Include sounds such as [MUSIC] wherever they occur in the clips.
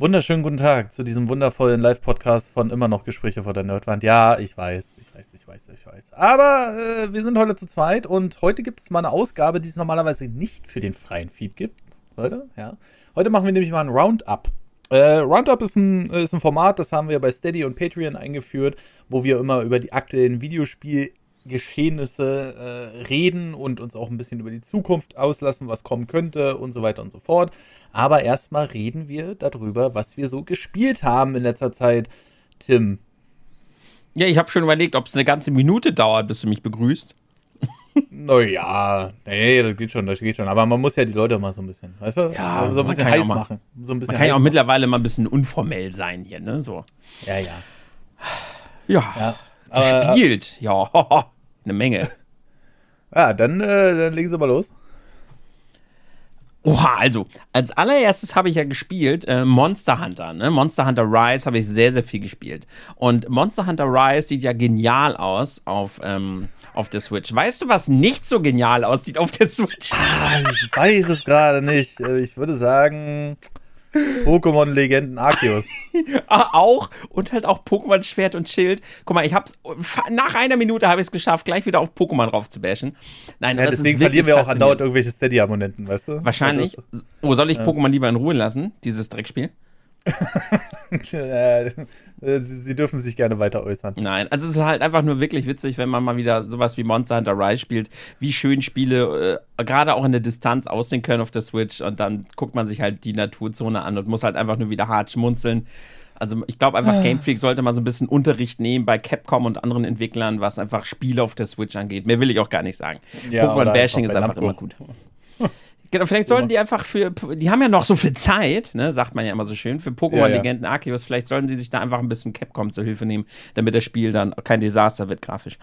Wunderschönen guten Tag zu diesem wundervollen Live-Podcast von immer noch Gespräche vor der Nerdwand. Ja, ich weiß, ich weiß, ich weiß, ich weiß. Aber äh, wir sind heute zu zweit und heute gibt es mal eine Ausgabe, die es normalerweise nicht für den freien Feed gibt. Leute, ja. Heute machen wir nämlich mal ein Roundup. Äh, Roundup ist ein, ist ein Format, das haben wir bei Steady und Patreon eingeführt, wo wir immer über die aktuellen Videospiel Geschehnisse äh, reden und uns auch ein bisschen über die Zukunft auslassen, was kommen könnte und so weiter und so fort. Aber erstmal reden wir darüber, was wir so gespielt haben in letzter Zeit. Tim. Ja, ich habe schon überlegt, ob es eine ganze Minute dauert, bis du mich begrüßt. Naja, nee, das geht schon, das geht schon. Aber man muss ja die Leute mal so ein bisschen, weißt du? Ja, so ein bisschen heiß mal, machen. So ein bisschen man kann ja auch machen. mittlerweile mal ein bisschen unformell sein hier, ne? So. Ja, ja. Ja. ja. Gespielt, ja, [LAUGHS] eine Menge. Ja, dann, äh, dann legen Sie mal los. Oha, also, als allererstes habe ich ja gespielt äh, Monster Hunter, ne? Monster Hunter Rise habe ich sehr, sehr viel gespielt. Und Monster Hunter Rise sieht ja genial aus auf, ähm, auf der Switch. Weißt du, was nicht so genial aussieht auf der Switch? Ah, ich weiß es gerade nicht. Äh, ich würde sagen, Pokémon-Legenden Arceus. [LAUGHS] Ah, auch und halt auch Pokémon Schwert und Schild. Guck mal, ich hab's nach einer Minute habe ich es geschafft, gleich wieder auf Pokémon rauf zu bashen. Nein, ja, deswegen verlieren wir auch andauernd irgendwelche Steady-Abonnenten, weißt du? Wahrscheinlich. Oh, soll ich ja. Pokémon lieber in Ruhe lassen, dieses Dreckspiel? [LAUGHS] Äh, sie, dürfen sich gerne weiter äußern. Nein, also es ist halt einfach nur wirklich witzig, wenn man mal wieder sowas wie Monster Hunter Rise spielt, wie schön Spiele äh, gerade auch in der Distanz aussehen können auf der Switch und dann guckt man sich halt die Naturzone an und muss halt einfach nur wieder hart schmunzeln. Also ich glaube einfach, ah. Game Freak sollte mal so ein bisschen Unterricht nehmen bei Capcom und anderen Entwicklern, was einfach Spiele auf der Switch angeht. Mehr will ich auch gar nicht sagen. Ja, Pokémon Bashing ist einfach immer gut. [LAUGHS] Genau, vielleicht sollten die einfach für, die haben ja noch so viel Zeit, ne, sagt man ja immer so schön, für Pokémon-Legenden ja, ja. Arceus, vielleicht sollten sie sich da einfach ein bisschen Capcom zur Hilfe nehmen, damit das Spiel dann kein Desaster wird, grafisch.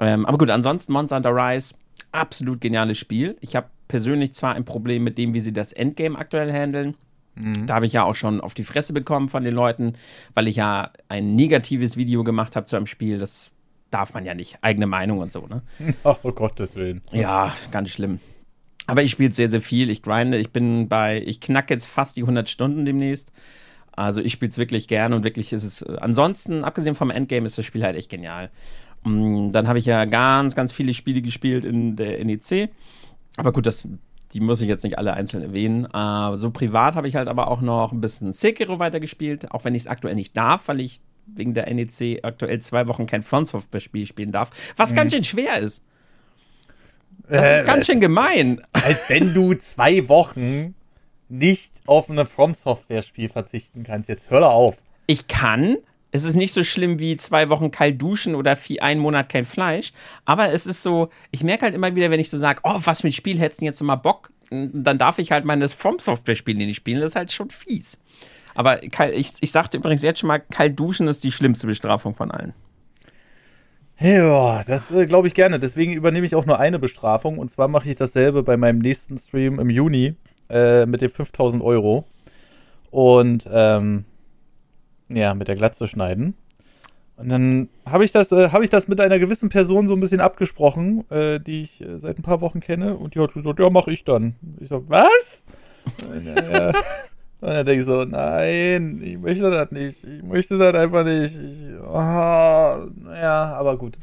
Ähm, aber gut, ansonsten Monster Hunter Rise, absolut geniales Spiel. Ich habe persönlich zwar ein Problem mit dem, wie sie das Endgame aktuell handeln. Mhm. Da habe ich ja auch schon auf die Fresse bekommen von den Leuten, weil ich ja ein negatives Video gemacht habe zu einem Spiel. Das darf man ja nicht. Eigene Meinung und so, ne? [LAUGHS] Oh, Gottes Willen. Ja, ganz schlimm. Aber ich spiele sehr, sehr viel. Ich grinde. Ich bin bei, ich knack jetzt fast die 100 Stunden demnächst. Also ich spiele es wirklich gerne und wirklich ist es. Ansonsten, abgesehen vom Endgame, ist das Spiel halt echt genial. Und mm, dann habe ich ja ganz, ganz viele Spiele gespielt in der NEC. Aber gut, das, die muss ich jetzt nicht alle einzeln erwähnen. Uh, so privat habe ich halt aber auch noch ein bisschen Sekiro weitergespielt, auch wenn ich es aktuell nicht darf, weil ich wegen der NEC aktuell zwei Wochen kein FromSoft-Spiel spielen darf, was mhm. ganz schön schwer ist. Das ist ganz schön gemein. Als wenn du zwei Wochen nicht auf ein From Software Spiel verzichten kannst. Jetzt hör auf. Ich kann. Es ist nicht so schlimm wie zwei Wochen kalt duschen oder vier, einen Monat kein Fleisch. Aber es ist so, ich merke halt immer wieder, wenn ich so sage, oh, was für ein Spiel hättest du jetzt mal Bock? Dann darf ich halt meine From Software Spiele nicht spielen. Das ist halt schon fies. Aber ich, ich sagte übrigens jetzt schon mal, kalt duschen ist die schlimmste Bestrafung von allen. Ja, das äh, glaube ich gerne. Deswegen übernehme ich auch nur eine Bestrafung. Und zwar mache ich dasselbe bei meinem nächsten Stream im Juni äh, mit den 5000 Euro. Und ähm, ja, mit der Glatze schneiden. Und dann habe ich, das, äh, hab ich das mit einer gewissen Person so ein bisschen abgesprochen, äh, die ich äh, seit ein paar Wochen kenne. Und die hat gesagt, ja, mache ich dann. Ich so, was? [LAUGHS] ja, und dann denke ich so, nein, ich möchte das nicht. Ich möchte das einfach nicht. Ich, oh, naja, aber gut.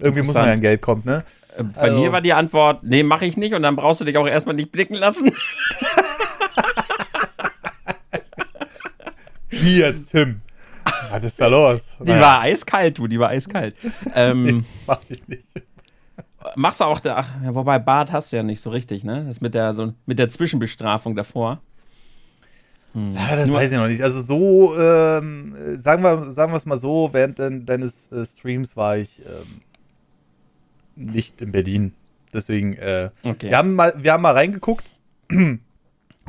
Irgendwie muss man ja an Geld kommen, ne? Äh, bei also. mir war die Antwort, nee, mache ich nicht. Und dann brauchst du dich auch erstmal nicht blicken lassen. [LAUGHS] Wie jetzt, Tim? Was ist da los? Die naja. war eiskalt, du, die war eiskalt. ähm, [LAUGHS] nee, mach ich nicht. Machst du auch da, ja, wobei Bart hast du ja nicht so richtig, ne? Das mit der, so, mit der Zwischenbestrafung davor. Hm. Ja, das Nur weiß ich noch nicht. Also so, ähm, sagen wir sagen es mal so, während de deines äh, Streams war ich ähm, nicht in Berlin. Deswegen, äh, okay. wir, haben mal, wir haben mal reingeguckt [CLEARS THROAT] und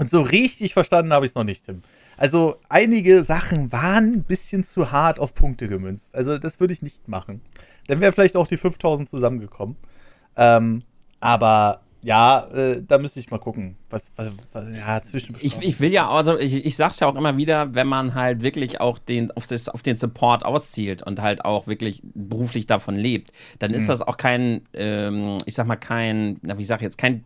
so richtig verstanden habe ich es noch nicht, Tim. Also einige Sachen waren ein bisschen zu hart auf Punkte gemünzt. Also das würde ich nicht machen. Dann wäre vielleicht auch die 5000 zusammengekommen. Ähm, aber ja, äh, da müsste ich mal gucken. Was, was, was ja, zwischen. Ich, ich will ja, also ich, ich sag's ja auch immer wieder, wenn man halt wirklich auch den, auf, das, auf den Support auszielt und halt auch wirklich beruflich davon lebt, dann ist mhm. das auch kein, ähm, ich sag mal, kein, na, wie sag ich jetzt, kein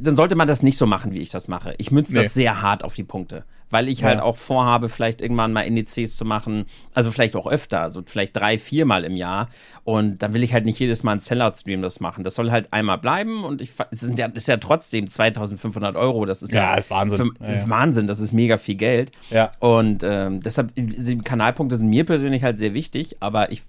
dann sollte man das nicht so machen, wie ich das mache. Ich münze Nee. das sehr hart auf die Punkte, weil ich Ja. halt auch vorhabe, vielleicht irgendwann mal NECs zu machen, also vielleicht auch öfter, also vielleicht drei, viermal im Jahr. Und dann will ich halt nicht jedes Mal einen Sellout-Stream das machen. Das soll halt einmal bleiben und ich, es sind ja, ist ja trotzdem 2500 Euro. Das ist ja, Ja, ist Wahnsinn. Für, Ja, ist. Wahnsinn, das ist mega viel Geld. Ja. Und ähm, deshalb, die Kanalpunkte sind mir persönlich halt sehr wichtig, aber ich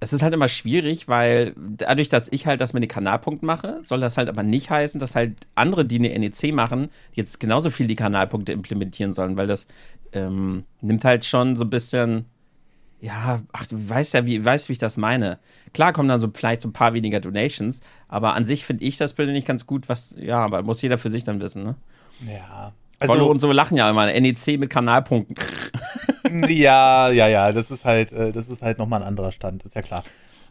es ist halt immer schwierig, weil dadurch, dass ich halt das mit den Kanalpunkten mache, soll das halt aber nicht heißen, dass halt andere, die eine NEC machen, jetzt genauso viel die Kanalpunkte implementieren sollen, weil das ähm, nimmt halt schon so ein bisschen, ja, ach, du weißt ja, wie, weißt, wie ich das meine. Klar kommen dann so vielleicht so ein paar weniger Donations, aber an sich finde ich das persönlich ganz gut, was, ja, aber muss jeder für sich dann wissen, ne? Ja. Also, und so lachen ja immer, NEC mit Kanalpunkten. [LAUGHS] ja, ja, ja, das ist halt, äh, das ist halt nochmal ein anderer Stand, ist ja klar.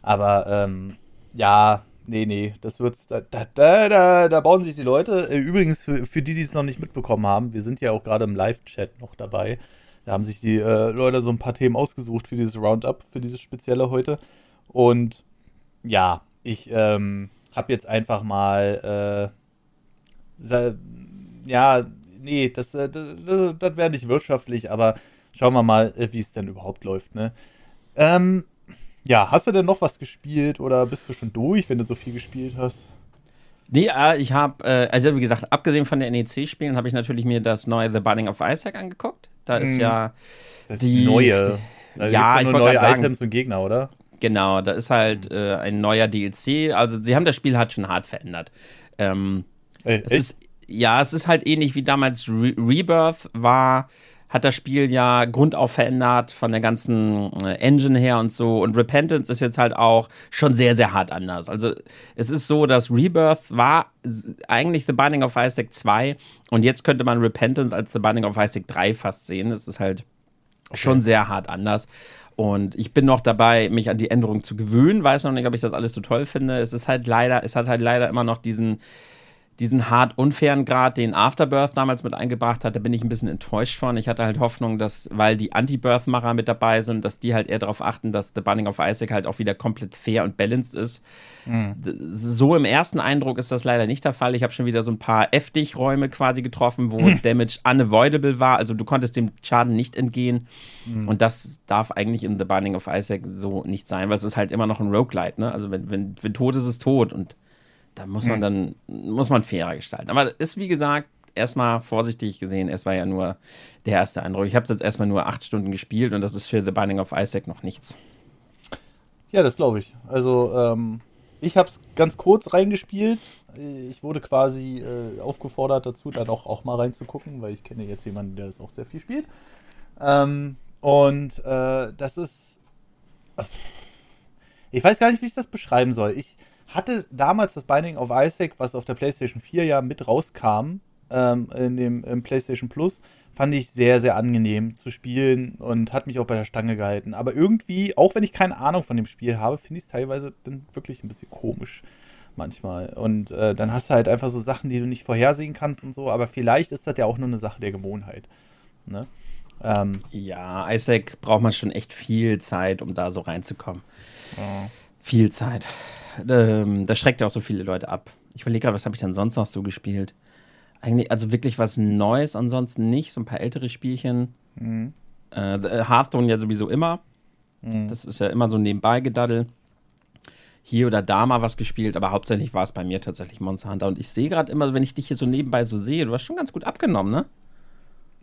Aber, ähm, ja, nee, nee, das wird's, da, da, da, da, bauen sich die Leute. Äh, Übrigens, für, für die, die es noch nicht mitbekommen haben, wir sind ja auch gerade im Live-Chat noch dabei. Da haben sich die äh, Leute so ein paar Themen ausgesucht für dieses Roundup, für dieses spezielle heute. Und ja, ich ähm, habe jetzt einfach mal, äh, ja, nee, das, äh, das, das, das wäre nicht wirtschaftlich, aber schauen wir mal, äh, wie es denn überhaupt läuft, ne? Ähm, ja, hast du denn noch was gespielt oder bist du schon durch, wenn du so viel gespielt hast? Nee, äh, ich habe, äh, also wie gesagt, abgesehen von den NEC-Spielen, habe ich natürlich mir das neue The Binding of Isaac angeguckt. Da ist Mhm. ja, Das Die- neue. die- Da ja, ich nur neue sagen- Items und Gegner, oder? genau, da ist halt äh, ein neuer DLC. Also sie haben das Spiel halt schon hart verändert. Ähm, Ey, es ist, ja, es ist halt ähnlich wie damals Re Rebirth war, hat das Spiel ja grundauf verändert von der ganzen äh, Engine her und so. Und Repentance ist jetzt halt auch schon sehr, sehr hart anders. Also es ist so, dass Rebirth war eigentlich The Binding of Isaac 2 und jetzt könnte man Repentance als The Binding of Isaac 3 fast sehen. Es ist halt schon sehr hart anders. Und ich bin noch dabei, mich an die Änderung zu gewöhnen. Weiß noch nicht, ob ich das alles so toll finde. Es ist halt leider, es hat halt leider immer noch diesen, diesen hart unfairen Grad, den Afterbirth damals mit eingebracht hat, da bin ich ein bisschen enttäuscht von. Ich hatte halt Hoffnung, dass, weil die Anti-Birth-Macher mit dabei sind, dass die halt eher darauf achten, dass The Binding of Isaac halt auch wieder komplett fair und balanced ist. D- So im ersten Eindruck ist das leider nicht der Fall. Ich habe schon wieder so ein paar F-Dich-Räume quasi getroffen, wo [LAUGHS] Damage unavoidable war. Also du konntest dem Schaden nicht entgehen. Und das darf eigentlich in The Binding of Isaac so nicht sein, weil es ist halt immer noch ein Roguelite. Ne? Also wenn, wenn, wenn tot ist, ist tot. Und da muss man dann, muss man fairer gestalten. Aber ist wie gesagt, erstmal vorsichtig gesehen, es war ja nur der erste Eindruck. Ich habe jetzt erstmal nur acht Stunden gespielt und das ist für The Binding of Isaac noch nichts. Ja, das glaube ich. Also, ähm, ich habe es ganz kurz reingespielt. Ich wurde quasi äh, aufgefordert dazu, da doch auch mal reinzugucken, weil ich kenne jetzt jemanden, der das auch sehr viel spielt. Ähm, und äh, das ist. Ich weiß gar nicht, wie ich das beschreiben soll. Ich hatte damals das Binding of Isaac, was auf der PlayStation 4 ja mit rauskam, ähm, in dem im PlayStation Plus, fand ich sehr, sehr angenehm zu spielen und hat mich auch bei der Stange gehalten. Aber irgendwie, auch wenn ich keine Ahnung von dem Spiel habe, finde ich es teilweise dann wirklich ein bisschen komisch manchmal. Und äh, dann hast du halt einfach so Sachen, die du nicht vorhersehen kannst und so. Aber vielleicht ist das ja auch nur eine Sache der Gewohnheit. Ne? Ähm, Ja, Isaac braucht man schon echt viel Zeit, um da so reinzukommen. Viel Zeit. Ähm, das schreckt ja auch so viele Leute ab. Ich überlege gerade, was habe ich denn sonst noch so gespielt? Eigentlich, also wirklich was Neues ansonsten nicht. So ein paar ältere Spielchen. mhm. Äh, The- Hearthstone ja sowieso immer. Mhm. Das ist ja immer so nebenbei gedaddel. Hier oder da mal was gespielt, aber hauptsächlich war es bei mir tatsächlich Monster Hunter. Und ich sehe gerade immer, wenn ich dich hier so nebenbei so sehe, du hast schon ganz gut abgenommen, ne?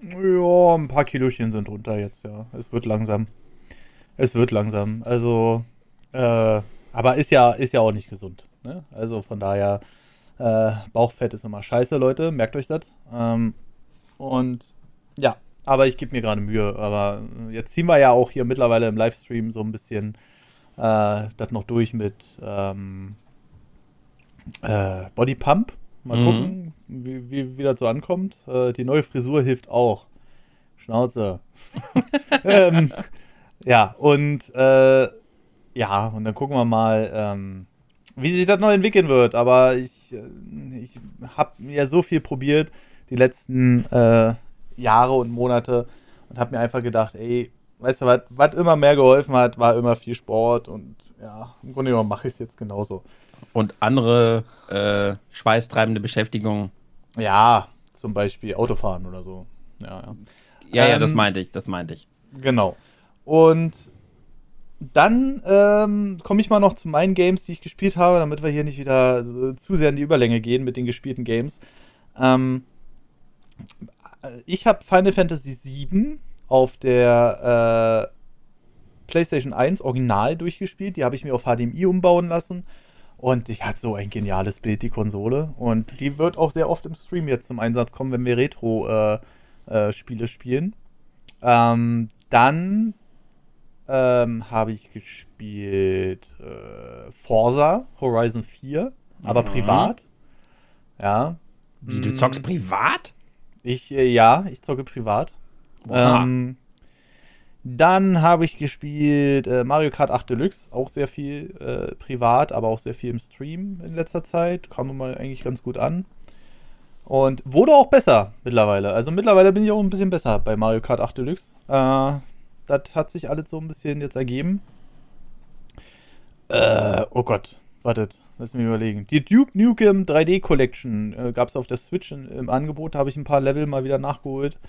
Ja, ein paar Kilochen sind runter jetzt, ja. Es wird langsam. Es wird langsam. Also, äh, aber ist ja, ist ja auch nicht gesund. Ne? Also von daher, äh, Bauchfett ist immer scheiße, Leute. Merkt euch das. Ähm, und ja, aber ich gebe mir gerade Mühe. Aber jetzt ziehen wir ja auch hier mittlerweile im Livestream so ein bisschen äh, das noch durch mit ähm, äh, Body Pump. Mal Mhm. gucken, wie, wie, wie das so ankommt. Äh, die neue Frisur hilft auch. Schnauze. [LAUGHS] [LAUGHS] ähm, ja, und äh, ja, und dann gucken wir mal, ähm, wie sich das noch entwickeln wird. Aber ich, äh, ich habe ja so viel probiert die letzten äh, Jahre und Monate und habe mir einfach gedacht, ey, weißt du was, was immer mehr geholfen hat, war immer viel Sport und ja, im Grunde genommen mache ich es jetzt genauso. Und andere äh, schweißtreibende Beschäftigungen. Ja, zum Beispiel Autofahren oder so. Ja, ja. Ja, ja, das ähm, meinte ich, das meinte ich. Genau. Und dann ähm, komme ich mal noch zu meinen Games, die ich gespielt habe, damit wir hier nicht wieder zu sehr in die Überlänge gehen mit den gespielten Games. Ähm, ich habe Final Fantasy VII auf der äh, PlayStation 1 original durchgespielt. Die habe ich mir auf HDMI umbauen lassen. Und die hat so ein geniales Bild, die Konsole. Und die wird auch sehr oft im Stream jetzt zum Einsatz kommen, wenn wir Retro-Spiele äh, äh, spielen. Ähm, dann ähm, habe ich gespielt äh, Forza Horizon 4, aber mhm. privat. Ja. Wie, du zockst mm. privat? Ich, äh, ja, ich zocke privat. Ähm, dann habe ich gespielt äh, Mario Kart 8 Deluxe, auch sehr viel äh, privat, aber auch sehr viel im Stream in letzter Zeit. Kam mal eigentlich ganz gut an. Und wurde auch besser mittlerweile. Also mittlerweile bin ich auch ein bisschen besser bei Mario Kart 8 Deluxe. Äh, das hat sich alles so ein bisschen jetzt ergeben. Äh, oh Gott, wartet, lass mich überlegen. Die Duke Nukem 3D Collection äh, gab es auf der Switch in, im Angebot. Da habe ich ein paar Level mal wieder nachgeholt.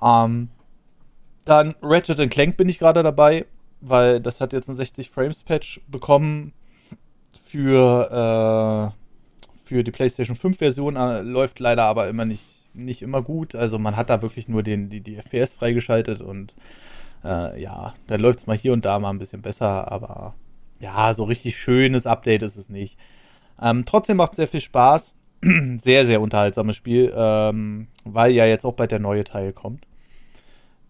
Ähm, dann Ratchet Clank bin ich gerade dabei, weil das hat jetzt ein 60 Frames Patch bekommen für, äh, für die PlayStation 5 Version. Äh, läuft leider aber immer nicht, nicht immer gut. Also man hat da wirklich nur den, die, die FPS freigeschaltet und äh, ja, dann läuft es mal hier und da mal ein bisschen besser, aber ja, so richtig schönes Update ist es nicht. Ähm, trotzdem macht es sehr viel Spaß. [CLEARS THROAT] sehr, sehr unterhaltsames Spiel, ähm, weil ja jetzt auch bald der neue Teil kommt.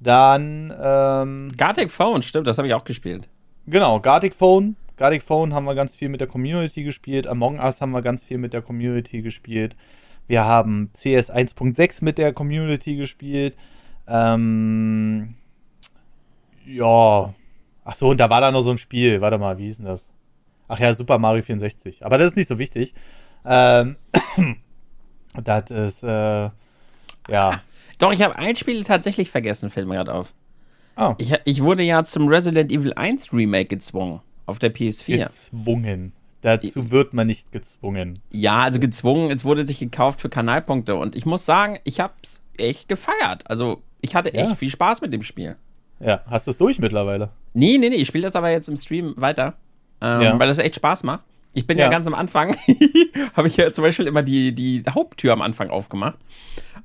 Dann. Ähm, Gartic Phone, stimmt, das habe ich auch gespielt. Genau, Gartic Phone. Gartic Phone haben wir ganz viel mit der Community gespielt. Among Us haben wir ganz viel mit der Community gespielt. Wir haben CS 1.6 mit der Community gespielt. Ähm, ja. Ach so, und da war da noch so ein Spiel. Warte mal, wie hieß denn das? Ach ja, Super Mario 64. Aber das ist nicht so wichtig. Ähm, [COUGHS] das ist, äh, ja. Doch, ich habe ein Spiel tatsächlich vergessen, fällt mir gerade auf. Oh. Ich, ich wurde ja zum Resident Evil 1 Remake gezwungen. Auf der PS4. Gezwungen. Dazu wird man nicht gezwungen. Ja, also gezwungen, es wurde sich gekauft für Kanalpunkte. Und ich muss sagen, ich habe es echt gefeiert. Also, ich hatte echt ja. viel Spaß mit dem Spiel. Ja, hast du es durch mittlerweile? Nee, nee, nee, ich spiele das aber jetzt im Stream weiter, ähm, ja. weil das echt Spaß macht. Ich bin ja, ja ganz am Anfang, [LAUGHS] habe ich ja zum Beispiel immer die, die Haupttür am Anfang aufgemacht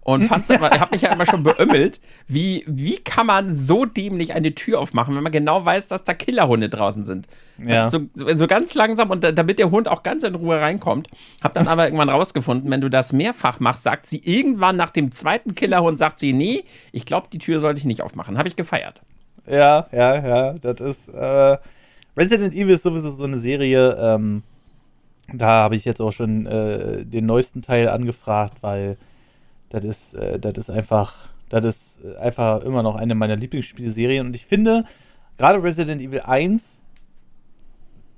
und [LAUGHS] fand's aber, habe mich ja immer schon beömmelt, wie, wie kann man so dämlich eine Tür aufmachen, wenn man genau weiß, dass da Killerhunde draußen sind. Ja. So, so ganz langsam und damit der Hund auch ganz in Ruhe reinkommt. Hab dann aber irgendwann rausgefunden, wenn du das mehrfach machst, sagt sie irgendwann nach dem zweiten Killerhund, sagt sie, nee, ich glaube, die Tür sollte ich nicht aufmachen. Habe ich gefeiert. Ja, ja, ja, das ist, äh, Resident Evil ist sowieso so eine Serie, ähm, da habe ich jetzt auch schon äh, den neuesten Teil angefragt, weil das ist, äh, das ist einfach, das ist einfach immer noch eine meiner Lieblingsspielserien. Und ich finde, gerade Resident Evil 1,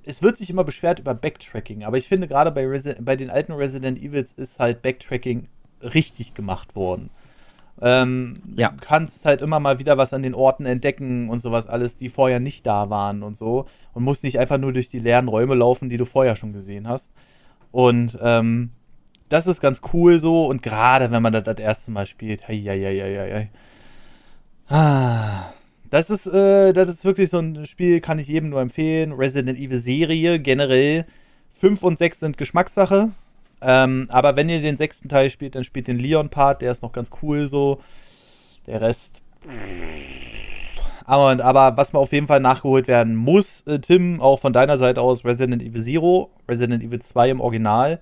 es wird sich immer beschwert über Backtracking, aber ich finde, gerade bei, bei den alten Resident Evils ist halt Backtracking richtig gemacht worden. Ähm, ja. Du kannst halt immer mal wieder was an den Orten entdecken und sowas alles, die vorher nicht da waren und so. Und musst nicht einfach nur durch die leeren Räume laufen, die du vorher schon gesehen hast. Und ähm, das ist ganz cool so und gerade wenn man das das erste Mal spielt, hei, hei, hei, hei, Ah, das ist, äh, das ist wirklich so ein Spiel, kann ich jedem nur empfehlen. Resident Evil Serie generell. 5 und 6 sind Geschmackssache. Ähm, aber wenn ihr den sechsten Teil spielt, dann spielt den Leon-Part, der ist noch ganz cool so. Der Rest. Aber, aber was mal auf jeden Fall nachgeholt werden muss, äh, Tim, auch von deiner Seite aus, Resident Evil Zero, Resident Evil 2 im Original.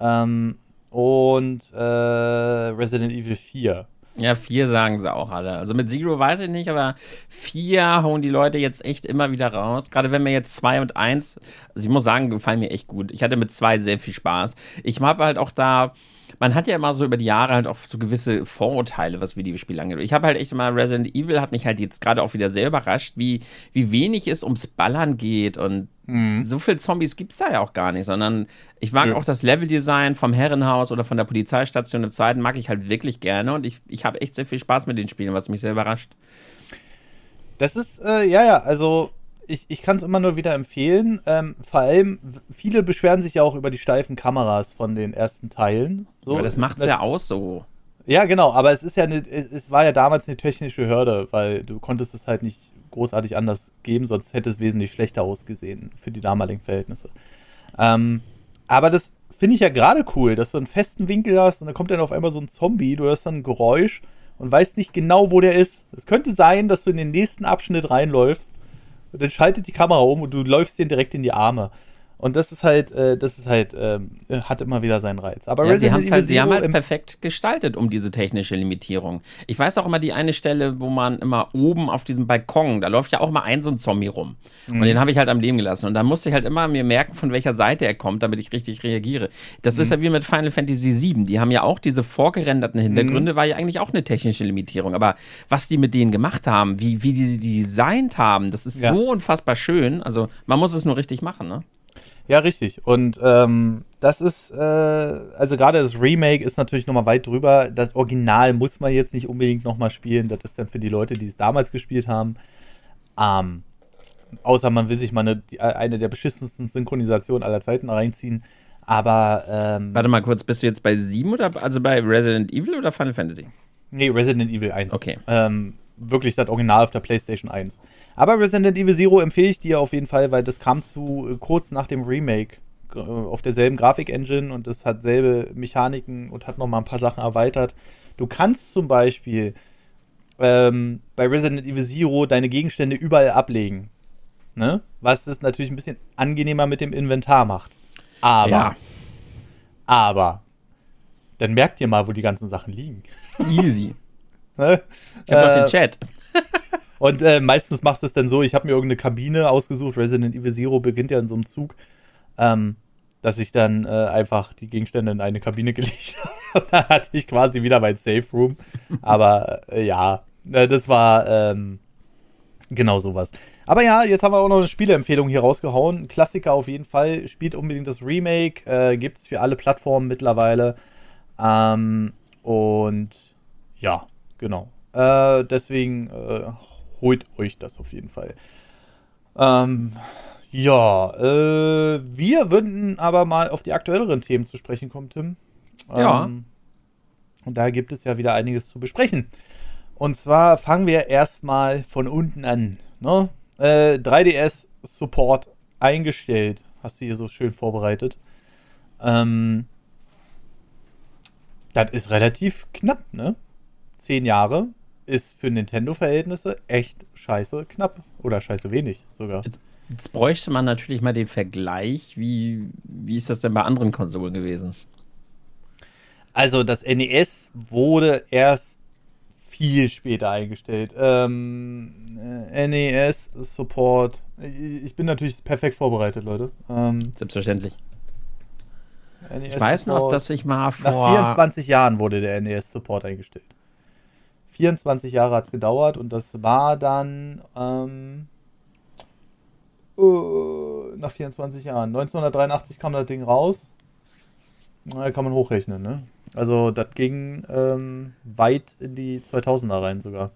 Ähm, und äh, Resident Evil 4. Ja, 4 sagen sie auch alle. Also mit Zero weiß ich nicht, aber 4 hauen die Leute jetzt echt immer wieder raus. Gerade wenn mir jetzt 2 und 1, also ich muss sagen, gefallen mir echt gut. Ich hatte mit 2 sehr viel Spaß. Ich habe halt auch da man hat ja immer so über die Jahre halt auch so gewisse Vorurteile, was Videospiele angeht. Ich habe halt echt immer Resident Evil hat mich halt jetzt gerade auch wieder sehr überrascht, wie, wie wenig es ums Ballern geht und mhm. so viele Zombies gibt es da ja auch gar nicht, sondern ich mag ja. auch das Leveldesign vom Herrenhaus oder von der Polizeistation im zweiten mag ich halt wirklich gerne und ich, ich habe echt sehr viel Spaß mit den Spielen, was mich sehr überrascht. Das ist, äh, ja, ja, also ich, ich kann es immer nur wieder empfehlen. Ähm, vor allem, viele beschweren sich ja auch über die steifen Kameras von den ersten Teilen. So, aber das macht es ja aus so. Ja, genau, aber es ist ja eine, es, es, war ja damals eine technische Hürde, weil du konntest es halt nicht großartig anders geben, sonst hätte es wesentlich schlechter ausgesehen für die damaligen Verhältnisse. Ähm, aber das finde ich ja gerade cool, dass du einen festen Winkel hast und dann kommt dann auf einmal so ein Zombie, du hörst dann ein Geräusch und weißt nicht genau, wo der ist. Es könnte sein, dass du in den nächsten Abschnitt reinläufst und dann schaltet die Kamera um und du läufst den direkt in die Arme. Und das ist halt, äh, das ist halt, ähm, hat immer wieder seinen Reiz. Aber ja, sie, halt, sie haben halt perfekt gestaltet um diese technische Limitierung. Ich weiß auch immer die eine Stelle, wo man immer oben auf diesem Balkon, da läuft ja auch mal ein so ein Zombie rum. Mhm. Und den habe ich halt am Leben gelassen. Und da musste ich halt immer mir merken, von welcher Seite er kommt, damit ich richtig reagiere. Das mhm. ist ja wie mit Final Fantasy VII. Die haben ja auch diese vorgerenderten Hintergründe, mhm. war ja eigentlich auch eine technische Limitierung. Aber was die mit denen gemacht haben, wie, wie die sie designt haben, das ist ja. so unfassbar schön. Also man muss es nur richtig machen, ne? Ja, richtig. Und ähm, das ist, äh, also gerade das Remake ist natürlich nochmal weit drüber. Das Original muss man jetzt nicht unbedingt nochmal spielen. Das ist dann für die Leute, die es damals gespielt haben. Ähm, außer man will sich mal eine, eine der beschissensten Synchronisationen aller Zeiten reinziehen. Aber. Ähm, Warte mal kurz, bist du jetzt bei 7 oder also bei Resident Evil oder Final Fantasy? Nee, Resident Evil 1. Okay. Ähm, wirklich das Original auf der PlayStation 1. Aber Resident Evil Zero empfehle ich dir auf jeden Fall, weil das kam zu äh, kurz nach dem Remake äh, auf derselben Grafik-Engine und es hat selbe Mechaniken und hat nochmal ein paar Sachen erweitert. Du kannst zum Beispiel ähm, bei Resident Evil Zero deine Gegenstände überall ablegen. Ne? Was es natürlich ein bisschen angenehmer mit dem Inventar macht. Aber, ja. aber, dann merkt ihr mal, wo die ganzen Sachen liegen. Easy. Ne? Ich habe äh, noch den Chat. [LAUGHS] Und äh, meistens machst du es dann so, ich habe mir irgendeine Kabine ausgesucht, Resident Evil Zero beginnt ja in so einem Zug, ähm, dass ich dann äh, einfach die Gegenstände in eine Kabine [LAUGHS] gelegt habe. dann hatte ich quasi wieder mein Safe Room. Aber äh, ja, äh, das war ähm, genau sowas. Aber ja, jetzt haben wir auch noch eine Spieleempfehlung hier rausgehauen. Ein Klassiker auf jeden Fall. Spielt unbedingt das Remake. Äh, Gibt es für alle Plattformen mittlerweile. Ähm, und ja, genau. Äh, deswegen äh, holt euch das auf jeden Fall. Ähm, ja, äh, wir würden aber mal auf die aktuelleren Themen zu sprechen kommen, Tim. Ja. Ähm, und da gibt es ja wieder einiges zu besprechen. Und zwar fangen wir erstmal von unten an. Ne? Äh, 3DS Support eingestellt. Hast du hier so schön vorbereitet. Ähm, das ist relativ knapp, ne? Zehn Jahre ist für Nintendo-Verhältnisse echt scheiße knapp. Oder scheiße wenig sogar. Jetzt, jetzt, bräuchte man natürlich mal den Vergleich. Wie, wie ist das denn bei anderen Konsolen gewesen? Also, das NES wurde erst viel später eingestellt. Ähm, äh, NES-Support. Ich, ich bin natürlich perfekt vorbereitet, Leute. Ähm, Selbstverständlich. NES ich weiß noch, dass ich mal vor. Nach 24 Jahren wurde der NES-Support eingestellt. 24 Jahre hat es gedauert und das war dann ähm, uh, nach 24 Jahren. 1983 kam das Ding raus. Na, kann man hochrechnen, ne? Also das ging ähm, weit in die 2000er rein sogar.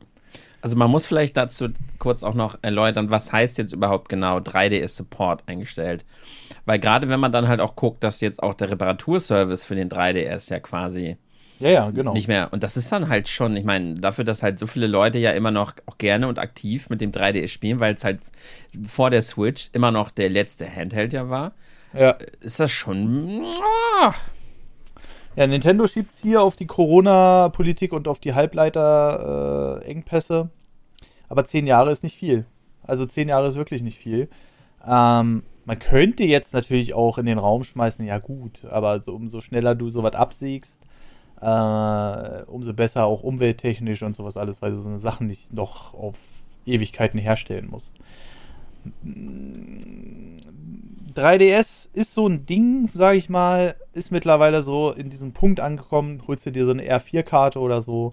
Also man muss vielleicht dazu kurz auch noch erläutern, was heißt jetzt überhaupt genau 3DS Support eingestellt? Weil gerade wenn man dann halt auch guckt, dass jetzt auch der Reparaturservice für den 3DS ja quasi ja, ja, genau. Nicht mehr. Und das ist dann halt schon, ich meine, dafür, dass halt so viele Leute ja immer noch auch gerne und aktiv mit dem 3DS spielen, weil es halt vor der Switch immer noch der letzte Handheld ja war, ja. ist das schon. Oh. Ja, Nintendo schiebt es hier auf die Corona-Politik und auf die Halbleiter-Engpässe. Äh, Aber zehn Jahre ist nicht viel. Also zehn Jahre ist wirklich nicht viel. Ähm, man könnte jetzt natürlich auch in den Raum schmeißen, ja gut, aber so, umso schneller du sowas absiegst, äh, umso besser auch umwelttechnisch und sowas alles, weil du so eine Sachen nicht noch auf Ewigkeiten herstellen musst. 3DS ist so ein Ding, sag ich mal, ist mittlerweile so in diesem Punkt angekommen, holst du dir so eine R4-Karte oder so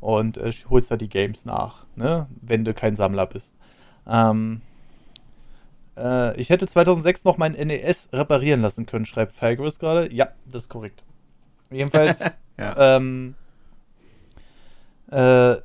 und äh, holst da die Games nach, ne? wenn du kein Sammler bist. Ähm, äh, ich hätte 2006 noch mein NES reparieren lassen können, schreibt Falgris gerade. Ja, das ist korrekt. Jedenfalls, [LAUGHS] ja. ähm, äh,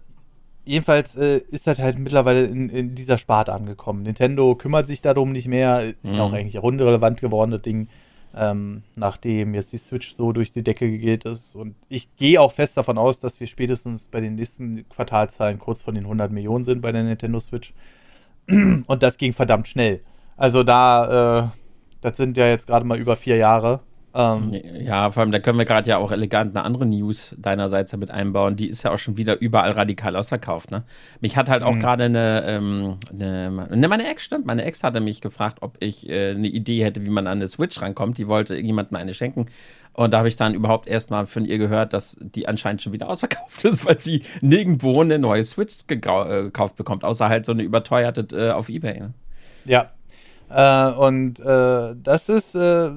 jedenfalls äh, ist das halt mittlerweile in, in, dieser Sparte angekommen. Nintendo kümmert sich darum nicht mehr, ist mhm. auch eigentlich unrelevant geworden, das Ding, ähm, nachdem jetzt die Switch so durch die Decke geht ist. Und ich gehe auch fest davon aus, dass wir spätestens bei den nächsten Quartalzahlen kurz von den 100 Millionen sind bei der Nintendo Switch. Und das ging verdammt schnell. Also da, äh, das sind ja jetzt gerade mal über vier Jahre. Ähm, ja, vor allem, da können wir gerade ja auch elegant eine andere News deinerseits damit einbauen. Die ist ja auch schon wieder überall radikal ausverkauft. Ne? Mich hat halt auch mhm. gerade eine, ähm, eine, ne, meine Ex, stimmt, meine Ex hatte mich gefragt, ob ich äh, eine Idee hätte, wie man an eine Switch rankommt. Die wollte irgendjemand mal eine schenken. Und da habe ich dann überhaupt erstmal von ihr gehört, dass die anscheinend schon wieder ausverkauft [LAUGHS] ist, weil sie nirgendwo eine neue Switch äh, gekauft bekommt, außer halt so eine überteuerte äh, auf Ebay. Ne? Ja, äh, und äh, das ist, äh,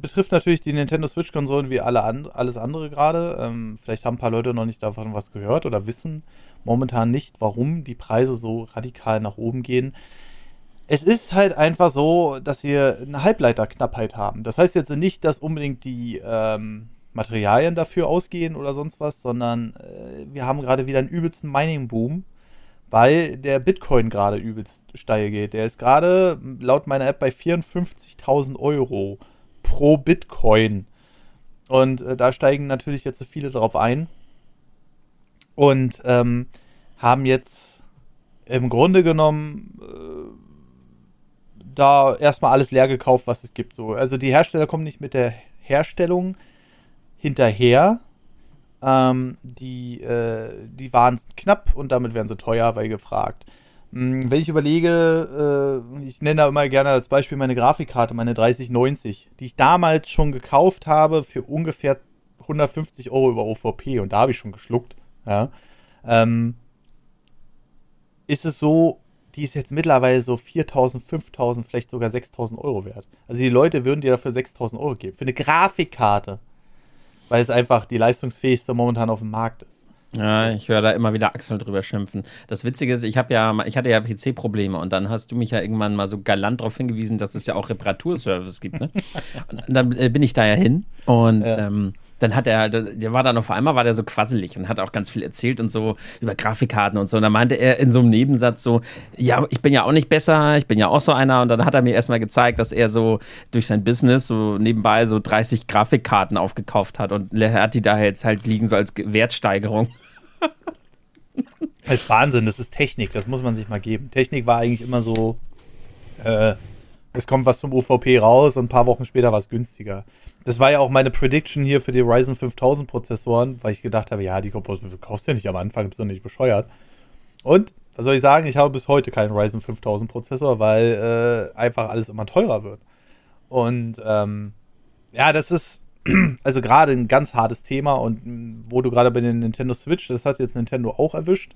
betrifft natürlich die Nintendo Switch-Konsolen wie alle and alles andere gerade. Ähm, vielleicht haben ein paar Leute noch nicht davon was gehört oder wissen momentan nicht, warum die Preise so radikal nach oben gehen. Es ist halt einfach so, dass wir eine Halbleiterknappheit haben. Das heißt jetzt nicht, dass unbedingt die ähm, Materialien dafür ausgehen oder sonst was, sondern äh, wir haben gerade wieder einen übelsten Mining-Boom weil der Bitcoin gerade übelst steil geht. Der ist gerade laut meiner App bei 54.000 Euro pro Bitcoin. Und äh, da steigen natürlich jetzt viele drauf ein und ähm, haben jetzt im Grunde genommen äh, da erstmal alles leer gekauft, was es gibt. So. Also die Hersteller kommen nicht mit der Herstellung hinterher, ähm, die, äh, die waren knapp und damit werden sie teuer, weil gefragt. Hm, wenn ich überlege, äh, ich nenne da immer gerne als Beispiel meine Grafikkarte, meine 3090, die ich damals schon gekauft habe für ungefähr 150 Euro über OVP und da habe ich schon geschluckt. Ja, ähm, ist es so, die ist jetzt mittlerweile so 4000, 5000, vielleicht sogar 6000 Euro wert. Also die Leute würden dir dafür 6000 Euro geben. Für eine Grafikkarte weil es einfach die leistungsfähigste momentan auf dem Markt ist. Ja, ich höre da immer wieder Axel drüber schimpfen. Das Witzige ist, ich habe ja, ich hatte ja PC-Probleme und dann hast du mich ja irgendwann mal so galant darauf hingewiesen, dass es ja auch Reparaturservice gibt. Ne? [LAUGHS] und dann äh, bin ich da ja hin und ja. Ähm, dann hat er, der war dann auf einmal, war der so quasselig und hat auch ganz viel erzählt und so über Grafikkarten und so. Und dann meinte er in so einem Nebensatz so, ja, ich bin ja auch nicht besser, ich bin ja auch so einer. Und dann hat er mir erstmal gezeigt, dass er so durch sein Business so nebenbei so 30 Grafikkarten aufgekauft hat und hat die da jetzt halt liegen so als Wertsteigerung. Das ist Wahnsinn, das ist Technik, das muss man sich mal geben. Technik war eigentlich immer so, äh, es kommt was zum UVP raus und ein paar Wochen später war es günstiger. Das war ja auch meine Prediction hier für die Ryzen 5000 Prozessoren, weil ich gedacht habe, ja, die kaufst du ja nicht am Anfang, bist du nicht bescheuert. Und, was soll ich sagen, ich habe bis heute keinen Ryzen 5000 Prozessor, weil äh, einfach alles immer teurer wird. Und ähm, ja, das ist [CLEARS THROAT] also gerade ein ganz hartes Thema und wo du gerade bei den Nintendo Switch, das hat jetzt Nintendo auch erwischt.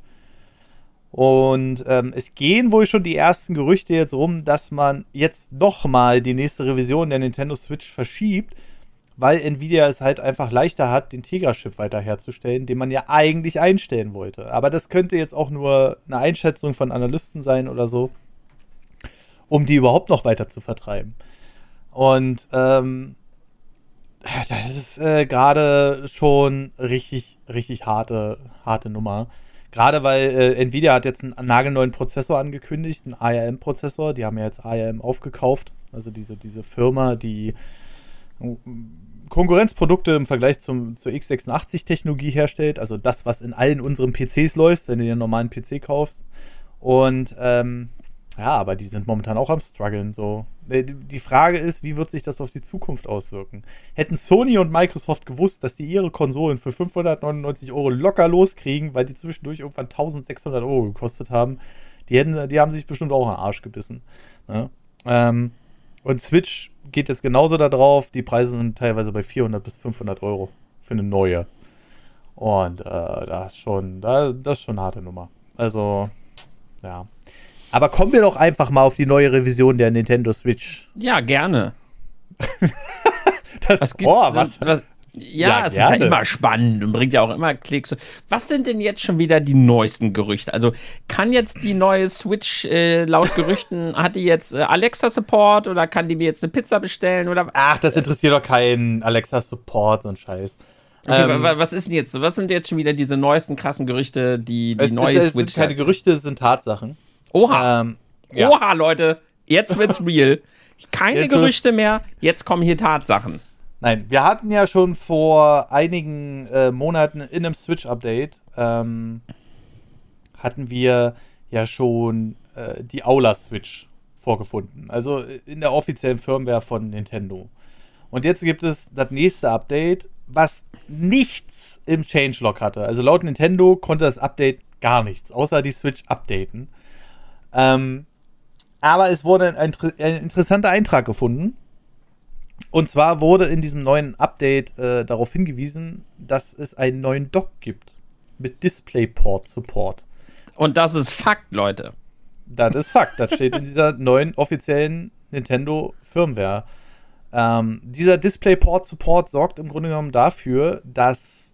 Und ähm, es gehen wohl schon die ersten Gerüchte jetzt rum, dass man jetzt doch mal die nächste Revision der Nintendo Switch verschiebt, weil Nvidia es halt einfach leichter hat, den Tegra-Chip weiter herzustellen, den man ja eigentlich einstellen wollte. Aber das könnte jetzt auch nur eine Einschätzung von Analysten sein oder so, um die überhaupt noch weiter zu vertreiben. Und ähm, das ist äh, gerade schon richtig, richtig harte, harte Nummer. Gerade weil äh, Nvidia hat jetzt einen nagelneuen Prozessor angekündigt, einen ARM-Prozessor. Die haben ja jetzt ARM aufgekauft. Also diese, diese Firma, die äh, Konkurrenzprodukte im Vergleich zum, zur x86-Technologie herstellt. Also das, was in allen unseren PCs läuft, wenn du dir einen normalen PC kaufst. Und ähm, ja, aber die sind momentan auch am struggeln. So. Äh, die Frage ist, wie wird sich das auf die Zukunft auswirken? Hätten Sony und Microsoft gewusst, dass die ihre Konsolen für 599 Euro locker loskriegen, weil die zwischendurch irgendwann 1600 Euro gekostet haben, die, hätten, die haben sich bestimmt auch einen Arsch gebissen. Ne? Ähm, und Switch geht jetzt genauso da drauf. Die Preise sind teilweise bei 400 bis 500 Euro für eine neue. Und äh, das, ist schon, das ist schon eine harte Nummer. Also, ja. Aber kommen wir doch einfach mal auf die neue Revision der Nintendo Switch. Ja, gerne. das, was gibt, oh, was, was, ja, ja, es gerne. ist ja immer spannend und bringt ja auch immer Klicks. Was sind denn jetzt schon wieder die neuesten Gerüchte? Also kann jetzt die neue Switch äh, laut Gerüchten, [LAUGHS] hat die jetzt äh, Alexa-Support oder kann die mir jetzt eine Pizza bestellen? Oder, Ach, das interessiert doch keinen Alexa-Support, so ein Scheiß. Okay, ähm, was ist denn jetzt? Was sind jetzt schon wieder diese neuesten krassen Gerüchte, die die es, neue es, Switch? Sind keine Gerüchte, es sind Tatsachen. Oha. Ähm, ja. Oha, Leute. Jetzt wird's [LAUGHS] real. Keine jetzt Gerüchte mehr. Jetzt kommen hier Tatsachen. Nein, wir hatten ja schon vor einigen äh, Monaten in einem Switch-Update ähm, hatten wir ja schon äh, die Aula-Switch vorgefunden. Also in der offiziellen Firmware von Nintendo. Und jetzt gibt es das nächste Update, was nichts im Changelog hatte. Also laut Nintendo konnte das Update gar nichts, außer die Switch updaten. Ähm, aber es wurde ein, ein, interessanter Eintrag gefunden. Und zwar wurde in diesem neuen Update äh, darauf hingewiesen, dass es einen neuen Dock gibt mit DisplayPort-Support. Und das ist Fakt, Leute. Das ist Fakt. Das steht in dieser neuen offiziellen Nintendo Firmware. Ähm, dieser DisplayPort-Support sorgt im Grunde genommen dafür, dass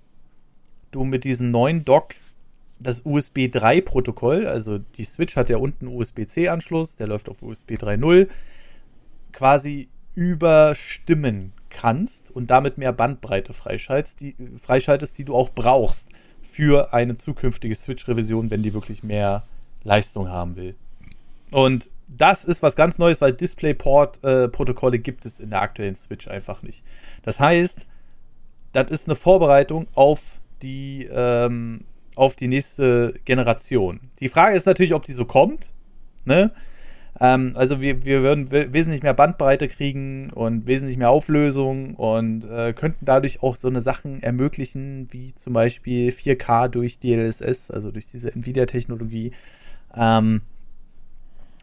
du mit diesem neuen Dock das USB 3-Protokoll, also die Switch hat ja unten USB-C-Anschluss, der läuft auf USB 3.0, quasi überstimmen kannst und damit mehr Bandbreite freischaltest die, freischaltest, die du auch brauchst für eine zukünftige Switch-Revision, wenn die wirklich mehr Leistung haben will. Und das ist was ganz Neues, weil DisplayPort-Protokolle äh, gibt es in der aktuellen Switch einfach nicht. Das heißt, das ist eine Vorbereitung auf die, ähm, auf die nächste Generation. Die Frage ist natürlich, ob die so kommt. Ne? Ähm, also wir, wir würden wesentlich mehr Bandbreite kriegen und wesentlich mehr Auflösung und äh, könnten dadurch auch so eine Sachen ermöglichen, wie zum Beispiel 4K durch DLSS, also durch diese Nvidia-Technologie. Ähm,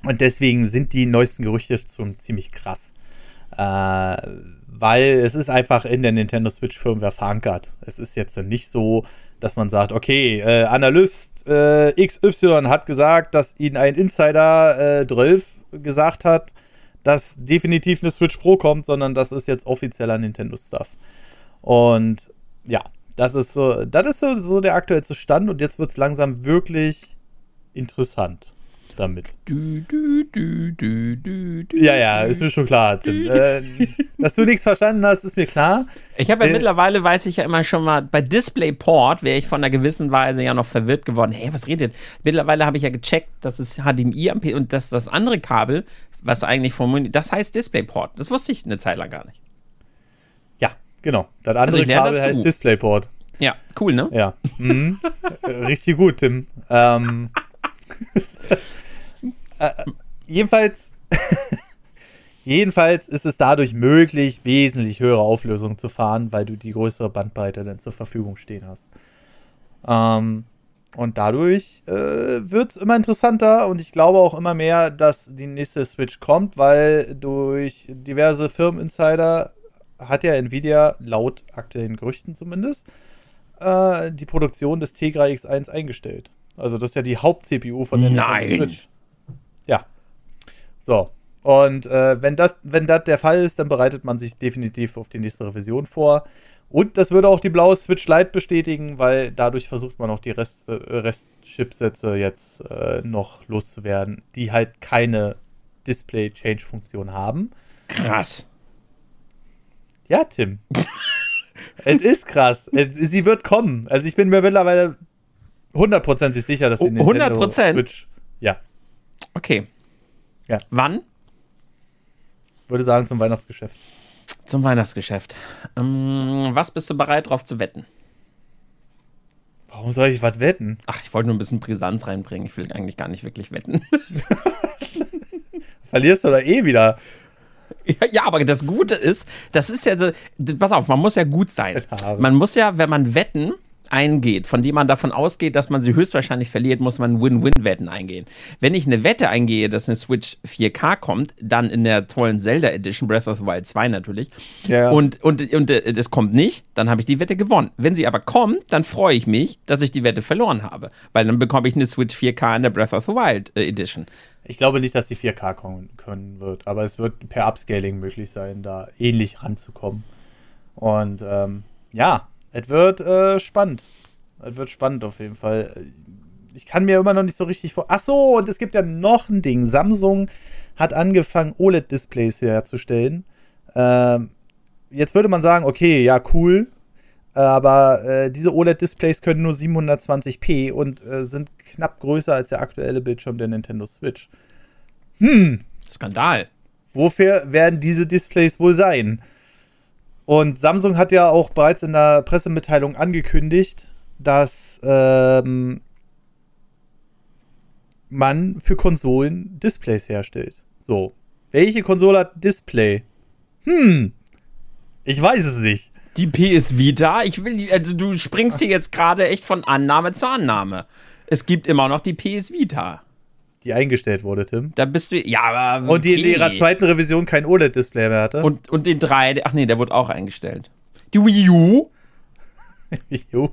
und deswegen sind die neuesten Gerüchte schon ziemlich krass. Äh, weil es ist einfach in der Nintendo Switch Firmware verankert. Es ist jetzt nicht so, dass man sagt, okay, äh, Analyst äh, XY hat gesagt, dass ihnen ein Insider äh, 12 gesagt hat, dass definitiv eine Switch Pro kommt, sondern das ist jetzt offizieller Nintendo-Stuff. Und ja, das ist so, das ist so, so der aktuellste Stand und jetzt wird es langsam wirklich interessant damit. Du, du, du, ja, ja, ist mir schon klar, Tim. Äh, dass du nichts verstanden hast, ist mir klar. Ich habe ja äh, mittlerweile, weiß ich ja immer schon mal, bei DisplayPort wäre ich von einer gewissen Weise ja noch verwirrt geworden. Hey, was redet? Mittlerweile habe ich ja gecheckt, dass es HDMI und dass das andere Kabel, was eigentlich vom das heißt DisplayPort. Das wusste ich eine Zeit lang gar nicht. Ja, genau. Das andere also Kabel dazu. heißt DisplayPort. Ja, cool, ne? Ja. Mhm. Richtig gut, Tim. Ähm. [LAUGHS] Äh, jedenfalls, [LAUGHS] jedenfalls ist es dadurch möglich, wesentlich höhere Auflösungen zu fahren, weil du die größere Bandbreite dann zur Verfügung stehen hast. Ähm, und dadurch äh, wird es immer interessanter und ich glaube auch immer mehr, dass die nächste Switch kommt, weil durch diverse Firmeninsider hat ja Nvidia laut aktuellen Gerüchten zumindest äh, die Produktion des Tegra X1 eingestellt. Also das ist ja die Haupt-CPU von der Nein. Switch. So. Und äh, wenn das, wenn das der Fall ist, dann bereitet man sich definitiv auf die nächste Revision vor. Und das würde auch die blaue Switch Lite bestätigen, weil dadurch versucht man auch die Rest, äh, Rest-Chipsätze jetzt äh, noch loszuwerden, die halt keine Display-Change-Funktion haben. Krass. Ja, Tim. [LAUGHS] es ist krass. Es, sie wird kommen. Also ich bin mir mittlerweile hundertprozentig sicher, dass die Nintendo 100%? Switch. Okay. Ja. Wann? Würde sagen zum Weihnachtsgeschäft. Zum Weihnachtsgeschäft. Ähm, was bist du bereit drauf zu wetten? Warum soll ich was wetten? Ach, ich wollte nur ein bisschen Brisanz reinbringen. Ich will eigentlich gar nicht wirklich wetten. [LAUGHS] Verlierst du da eh wieder. Ja, ja, aber das Gute ist, das ist ja so, pass auf, man muss ja gut sein. Man muss ja, wenn man wetten, eingeht, von dem man davon ausgeht, dass man sie höchstwahrscheinlich verliert, muss man Win-Win-Wetten eingehen. Wenn ich eine Wette eingehe, dass eine Switch 4K kommt, dann in der tollen Zelda Edition, Breath of the Wild 2 natürlich, ja. und, und, und äh, das kommt nicht, dann habe ich die Wette gewonnen. Wenn sie aber kommt, dann freue ich mich, dass ich die Wette verloren habe, weil dann bekomme ich eine Switch 4K in der Breath of the Wild äh, Edition. Ich glaube nicht, dass die 4K kommen können wird, aber es wird per Upscaling möglich sein, da ähnlich ranzukommen. Und ähm, ja, es wird äh, spannend. Es wird spannend auf jeden Fall. Ich kann mir immer noch nicht so richtig vor. Ach so, und es gibt ja noch ein Ding. Samsung hat angefangen, OLED-Displays herzustellen. Ähm, jetzt würde man sagen, okay, ja, cool. Aber äh, diese OLED-Displays können nur 720p und äh, sind knapp größer als der aktuelle Bildschirm der Nintendo Switch. Hm. Skandal. Wofür werden diese Displays wohl sein? Und Samsung hat ja auch bereits in der Pressemitteilung angekündigt, dass ähm, man für Konsolen Displays herstellt. So. Welche Konsole hat Display? Hm. Ich weiß es nicht. Die PS Vita? Ich will, also du springst hier jetzt gerade echt von Annahme zu Annahme. Es gibt immer noch die PS Vita. Die eingestellt wurde, Tim. Da bist du, ja, aber. Und die in ihrer zweiten Revision kein OLED-Display mehr hatte. Und, und den drei, ach nee, der wurde auch eingestellt. Die Wii U? [LAUGHS] Wii U?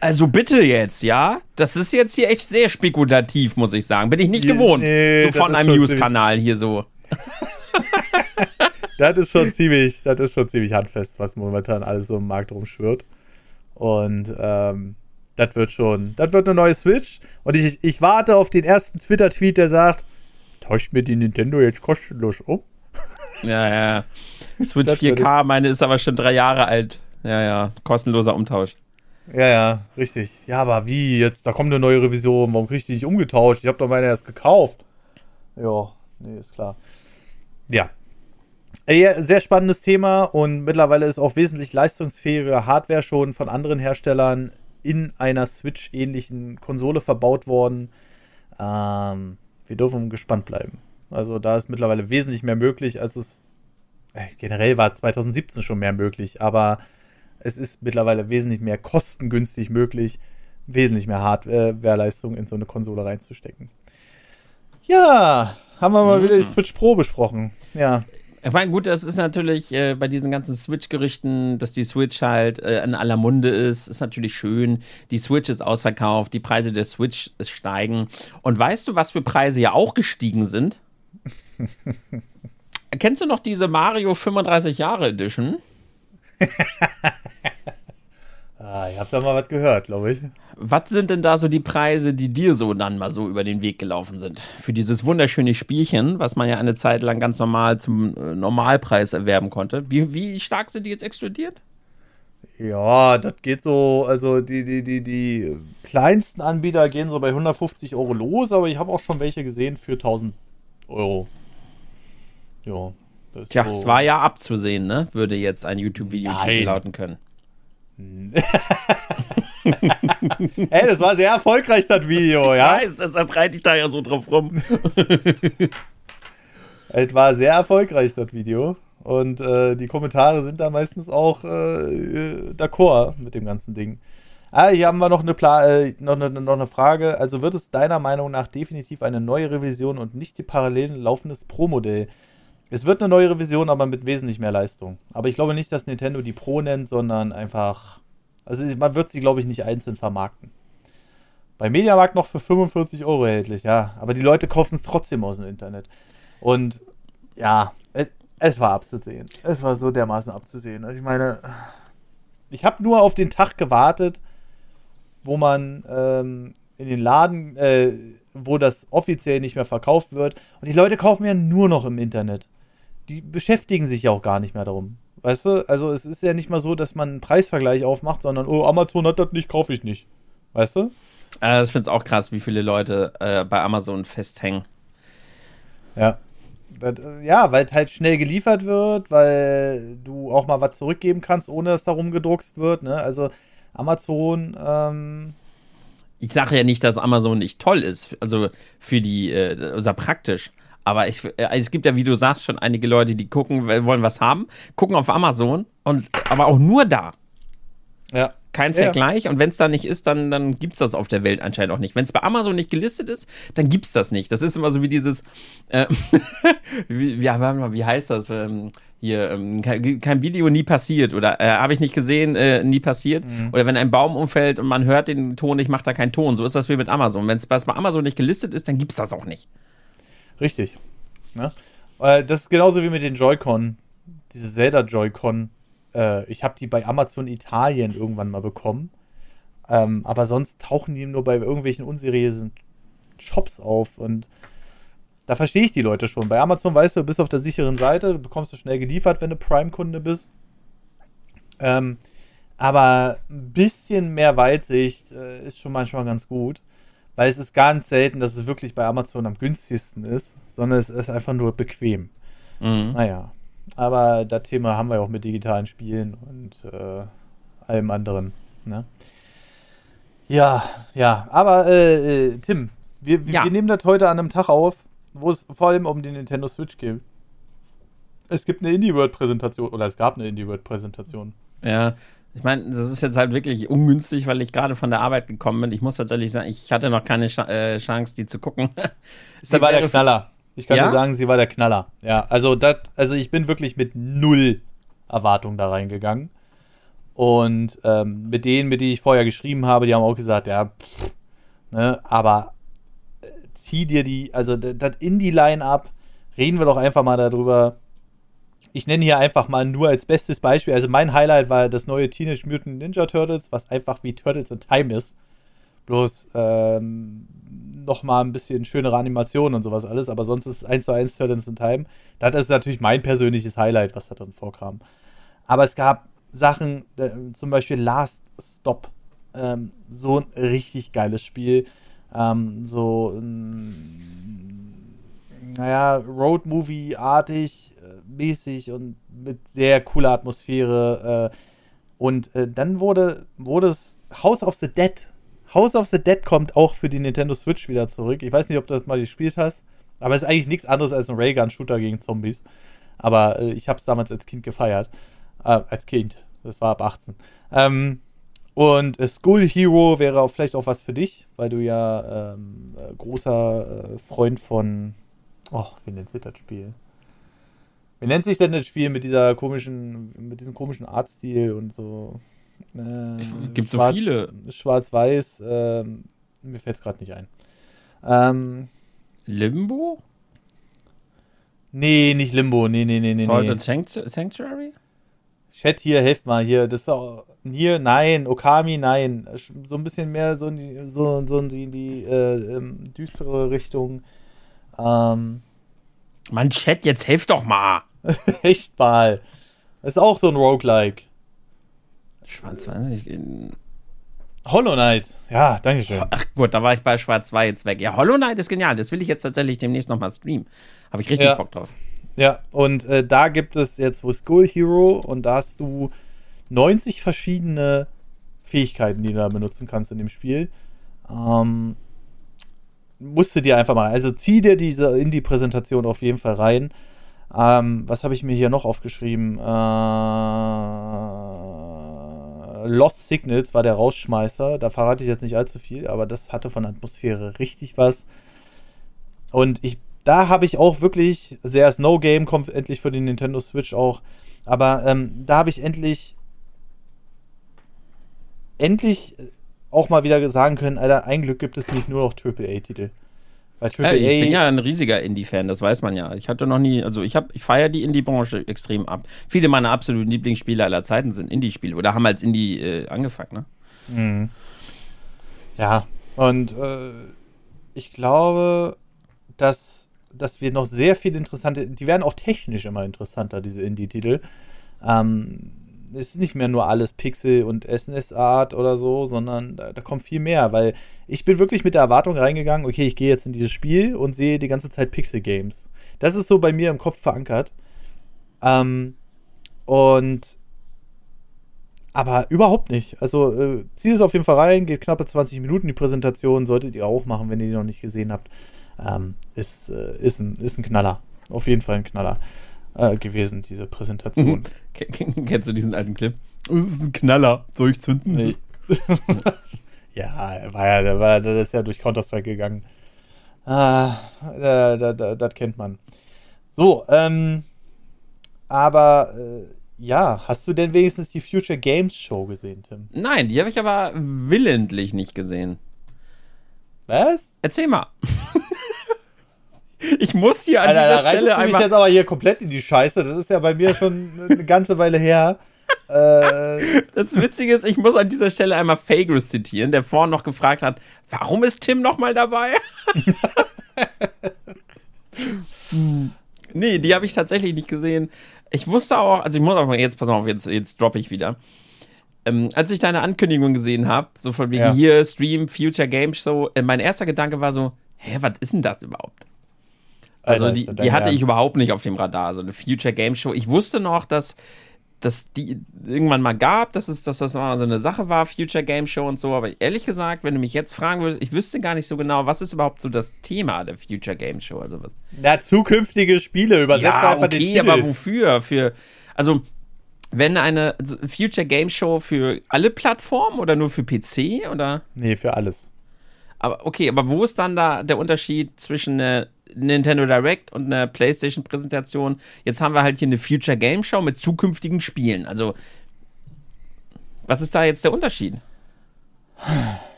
Also bitte jetzt, ja? Das ist jetzt hier echt sehr spekulativ, muss ich sagen. Bin ich nicht gewohnt. Nee, so von einem News-Kanal hier so. [LAUGHS] das ist schon ziemlich, das ist schon ziemlich handfest, was momentan alles so im Markt rumschwirrt. Und ähm, das wird schon, das wird eine neue Switch. Und ich, ich warte auf den ersten Twitter-Tweet, der sagt, tauscht mir die Nintendo jetzt kostenlos um. Ja, ja. Switch 4K, meine ist aber schon drei Jahre alt. Ja, ja, kostenloser Umtausch. Ja, ja, richtig. Ja, aber wie? Jetzt, da kommt eine neue Revision. Warum krieg ich die nicht umgetauscht? Ich habe doch meine erst gekauft. Ja, nee, ist klar. Ja. ja. Sehr spannendes Thema und mittlerweile ist auch wesentlich leistungsfähige Hardware schon von anderen Herstellern in einer Switch-ähnlichen Konsole verbaut worden. Ähm, wir dürfen gespannt bleiben. Also da ist mittlerweile wesentlich mehr möglich, als es äh, generell war 2017 schon mehr möglich, aber es ist mittlerweile wesentlich mehr kostengünstig möglich, wesentlich mehr Hardwareleistung in so eine Konsole reinzustecken. Ja, haben wir mal mhm. wieder die Switch Pro besprochen. Ja. Ich meine, gut, das ist natürlich äh, bei diesen ganzen Switch-Gerüchten, dass die Switch halt äh, in aller Munde ist, ist natürlich schön. Die Switch ist ausverkauft, die Preise der Switch steigen. Und weißt du, was für Preise ja auch gestiegen sind? [LAUGHS] Kennst du noch diese Mario 35 Jahre Edition? [LAUGHS] ah, ihr habt da mal was gehört, glaube ich. Was sind denn da so die Preise, die dir so dann mal so über den Weg gelaufen sind? Für dieses wunderschöne Spielchen, was man ja eine Zeit lang ganz normal zum äh, Normalpreis erwerben konnte. Wie, wie stark sind die jetzt explodiert? Ja, das geht so, also die, die, die, die kleinsten Anbieter gehen so bei 150 Euro los, aber ich habe auch schon welche gesehen für 1000 Euro. Ja, Tja, so es war ja abzusehen, ne? Würde jetzt ein YouTube-Video lauten können. [LAUGHS] Ey, das war sehr erfolgreich, das Video, ja? Ich weiß, deshalb reite ich da ja so drauf rum. [LAUGHS] es war sehr erfolgreich, das Video. Und äh, die Kommentare sind da meistens auch äh, d'accord mit dem ganzen Ding. Ah, hier haben wir noch eine, Pla äh, noch, eine, noch eine Frage. Also wird es deiner Meinung nach definitiv eine neue Revision und nicht die parallel laufendes Pro-Modell? Es wird eine neue Revision, aber mit wesentlich mehr Leistung. Aber ich glaube nicht, dass Nintendo die Pro nennt, sondern einfach. Also man wird sie, glaube ich, nicht einzeln vermarkten. Bei Mediamarkt noch für 45 Euro erhältlich, ja. Aber die Leute kaufen es trotzdem aus dem Internet. Und ja, es, es war abzusehen. Es war so dermaßen abzusehen. Also ich meine, ich habe nur auf den Tag gewartet, wo man ähm, in den Laden, äh, wo das offiziell nicht mehr verkauft wird. Und die Leute kaufen ja nur noch im Internet die beschäftigen sich ja auch gar nicht mehr darum. Weißt du? Also es ist ja nicht mal so, dass man einen Preisvergleich aufmacht, sondern, oh, Amazon hat das nicht, kaufe ich nicht. Weißt du? Also ich finde es auch krass, wie viele Leute äh, bei Amazon festhängen. Ja. Das, äh, ja, weil es halt schnell geliefert wird, weil du auch mal was zurückgeben kannst, ohne dass darum gedruckst wird. Ne? Also Amazon. Ähm ich sage ja nicht, dass Amazon nicht toll ist, also für die, äh, also praktisch. Aber ich, äh, es gibt ja, wie du sagst, schon einige Leute, die gucken, wollen was haben, gucken auf Amazon und aber auch nur da. Ja. Kein ja. Vergleich. Und wenn es da nicht ist, dann, dann gibt es das auf der Welt anscheinend auch nicht. Wenn es bei Amazon nicht gelistet ist, dann gibt es das nicht. Das ist immer so wie dieses, [LAUGHS] äh, wie, ja, wie heißt das? Ähm, hier, ähm, kein, kein, Video nie passiert oder äh, habe ich nicht gesehen, äh, nie passiert. Mhm. Oder wenn ein Baum umfällt und man hört den Ton nicht, macht da keinen Ton. So ist das wie mit Amazon. Wenn es bei Amazon nicht gelistet ist, dann gibt es das auch nicht. Richtig. Ne? das ist genauso wie mit den Joy-Con. Diese Zelda Joy-Con. Äh, ich habe die bei Amazon Italien irgendwann mal bekommen. Ähm, aber sonst tauchen die nur bei irgendwelchen unseriösen Shops auf. Und da verstehe ich die Leute schon. Bei Amazon weißt du, du bist auf der sicheren Seite, du bekommst du schnell geliefert, wenn du Prime-Kunde bist. Ähm, aber ein bisschen mehr Weitsicht äh, ist schon manchmal ganz gut. Weil es ist ganz selten, dass es wirklich bei Amazon am günstigsten ist, sondern es ist einfach nur bequem. Mhm. Naja. Aber das Thema haben wir auch mit digitalen Spielen und äh, allem anderen. Ne? Ja, ja. Aber äh, äh, Tim, wir, ja. wir nehmen das heute an einem Tag auf, wo es vor allem um die Nintendo Switch geht. Es gibt eine Indie-World-Präsentation, oder es gab eine Indie-World-Präsentation. Ja, ich meine, das ist jetzt halt wirklich ungünstig, weil ich gerade von der Arbeit gekommen bin. Ich muss tatsächlich sagen, ich hatte noch keine Ch äh, Chance, die zu gucken. sie war der Knaller. Ich kann ja? dir sagen, sie war der Knaller. Ja, also das, also ich bin wirklich mit null Erwartung da reingegangen. Und ähm, mit denen, mit denen ich vorher geschrieben habe, die haben auch gesagt, ja, pff, ne, aber äh, zieh dir die, also das Indie-Line-Up, reden wir doch einfach mal darüber ich nenne hier einfach mal nur als bestes Beispiel, also mein Highlight war das neue Teenage Mutant Ninja Turtles, was einfach wie Turtles in Time ist. Bloß ähm, nochmal ein bisschen schönere Animationen und sowas alles, aber sonst ist es 1 zu 1 Turtles in Time. Das ist natürlich mein persönliches Highlight, was da drin vorkam. Aber es gab Sachen, zum Beispiel Last Stop, ähm, so ein richtig geiles Spiel. Ähm, so, ein, naja, Road-Movie-artig, mäßig und mit sehr cooler Atmosphäre. Äh, und äh, dann wurde, wurde es House of the Dead. House of the Dead kommt auch für die Nintendo Switch wieder zurück. Ich weiß nicht, ob du das mal gespielt hast, aber es ist eigentlich nichts anderes als ein Raygun-Shooter gegen Zombies. Aber äh, ich habe es damals als Kind gefeiert. Äh, als Kind. Das war ab 18. Ähm, und äh, School Hero wäre auch vielleicht auch was für dich, weil du ja ähm, äh, großer äh, Freund von. Oh, wie nennt sich das Spiel? Wie nennt sich denn das Spiel mit dieser komischen, mit diesem komischen Artstil und so? Äh, Gibt so viele. Schwarz-Weiß, äh, mir fällt es gerade nicht ein. Ähm, Limbo? Nee, nicht Limbo, nee, nee, nee, nee. Salt and Sanctuary? Chat hier, helft mal hier. Das ist auch, hier, nein, Okami, nein. So ein bisschen mehr so in die, so, so in die, die äh, ähm, düstere Richtung. Ähm, Mann, Chat, jetzt helft doch mal. [LAUGHS] Echt mal. Das ist auch so ein Roguelike. Schwarz-Weiß. Hollow Knight. Ja, danke schön. Ach gut, da war ich bei Schwarz-Weiß jetzt weg. Ja, Hollow Knight ist genial. Das will ich jetzt tatsächlich demnächst nochmal streamen. Habe ich richtig ja. Bock drauf. Ja, und äh, da gibt es jetzt wo School Hero und da hast du 90 verschiedene Fähigkeiten, die du da benutzen kannst in dem Spiel. Ähm, musst du dir einfach mal, also zieh dir diese in die Präsentation auf jeden Fall rein. Ähm, was habe ich mir hier noch aufgeschrieben? Äh, Lost Signals war der Rausschmeißer. Da verrate ich jetzt nicht allzu viel, aber das hatte von Atmosphäre richtig was. Und ich, da habe ich auch wirklich, sehr Snow Game kommt endlich für die Nintendo Switch auch. Aber ähm, da habe ich endlich, endlich auch mal wieder sagen können, Alter, ein Glück gibt es nicht nur noch AAA-Titel. Ja, ich bin ja ein riesiger Indie-Fan, das weiß man ja. Ich hatte noch nie, also ich ich feiere die Indie-Branche extrem ab. Viele meiner absoluten Lieblingsspiele aller Zeiten sind Indie-Spiele oder haben als Indie äh, angefangen, ne? Mhm. Ja, und äh, ich glaube, dass, dass wir noch sehr viel interessante, die werden auch technisch immer interessanter, diese Indie-Titel. Ähm, es ist nicht mehr nur alles Pixel und SNES-Art oder so, sondern da, da, kommt viel mehr, weil ich bin wirklich mit der Erwartung reingegangen, okay, ich gehe jetzt in dieses Spiel und sehe die ganze Zeit Pixel-Games. Das ist so bei mir im Kopf verankert. Ähm, und aber überhaupt nicht. Also äh, zieh es auf jeden Fall rein, geht knappe 20 Minuten die Präsentation, solltet ihr auch machen, wenn ihr die noch nicht gesehen habt. Ähm, ist, äh, ist, ein, ist ein Knaller. Auf jeden Fall ein Knaller äh, gewesen, diese Präsentation. [LAUGHS] Kennst du diesen alten Clip? Das ist ein Knaller. Soll ich zünden? Nee. [LAUGHS] ja, war ja, der, war, der ist ja durch Counter-Strike gegangen. Ah, da, da, da, das kennt man. So, ähm, aber äh, ja, hast du denn wenigstens die Future Games Show gesehen, Tim? Nein, die habe ich aber willentlich nicht gesehen. Was? Erzähl mal. [LAUGHS] Ich muss hier an Alter, dieser da Stelle du mich jetzt aber hier komplett in die Scheiße. Das ist ja bei mir schon eine ganze Weile her. Äh, das Witzige ist, ich muss an dieser Stelle einmal Fagris zitieren, der vorhin noch gefragt hat, warum ist Tim nochmal dabei? [LAUGHS] nee, die habe ich tatsächlich nicht gesehen. Ich wusste auch, also ich muss auch, jetzt pass auf, jetzt, jetzt droppe ich wieder. ähm, als ich deine Ankündigung gesehen habe, so von wegen ja. hier Stream, Future Game Show, äh, mein erster Gedanke war so, hä, was ist denn das überhaupt? Also die, die hatte ich überhaupt nicht auf dem Radar, so eine Future Game Show. Ich wusste noch, dass dass die irgendwann mal gab, dass, es, dass das mal so eine Sache war, Future Game Show und so. Aber ehrlich gesagt, wenn du mich jetzt fragen würdest, ich wüsste gar nicht so genau, was ist überhaupt so das Thema der Future Game Show? Also was? Na, zukünftige Spiele, übersetzt ja, einfach okay, den Titel. aber wofür? Für, also, wenn eine Future Game Show für alle Plattformen oder nur für PC oder? Nee, für alles. Aber okay, aber wo ist dann da der Unterschied zwischen einer Nintendo Direct und einer PlayStation-Präsentation? Jetzt haben wir halt hier eine Future Game Show mit zukünftigen Spielen. Also, was ist da jetzt der Unterschied?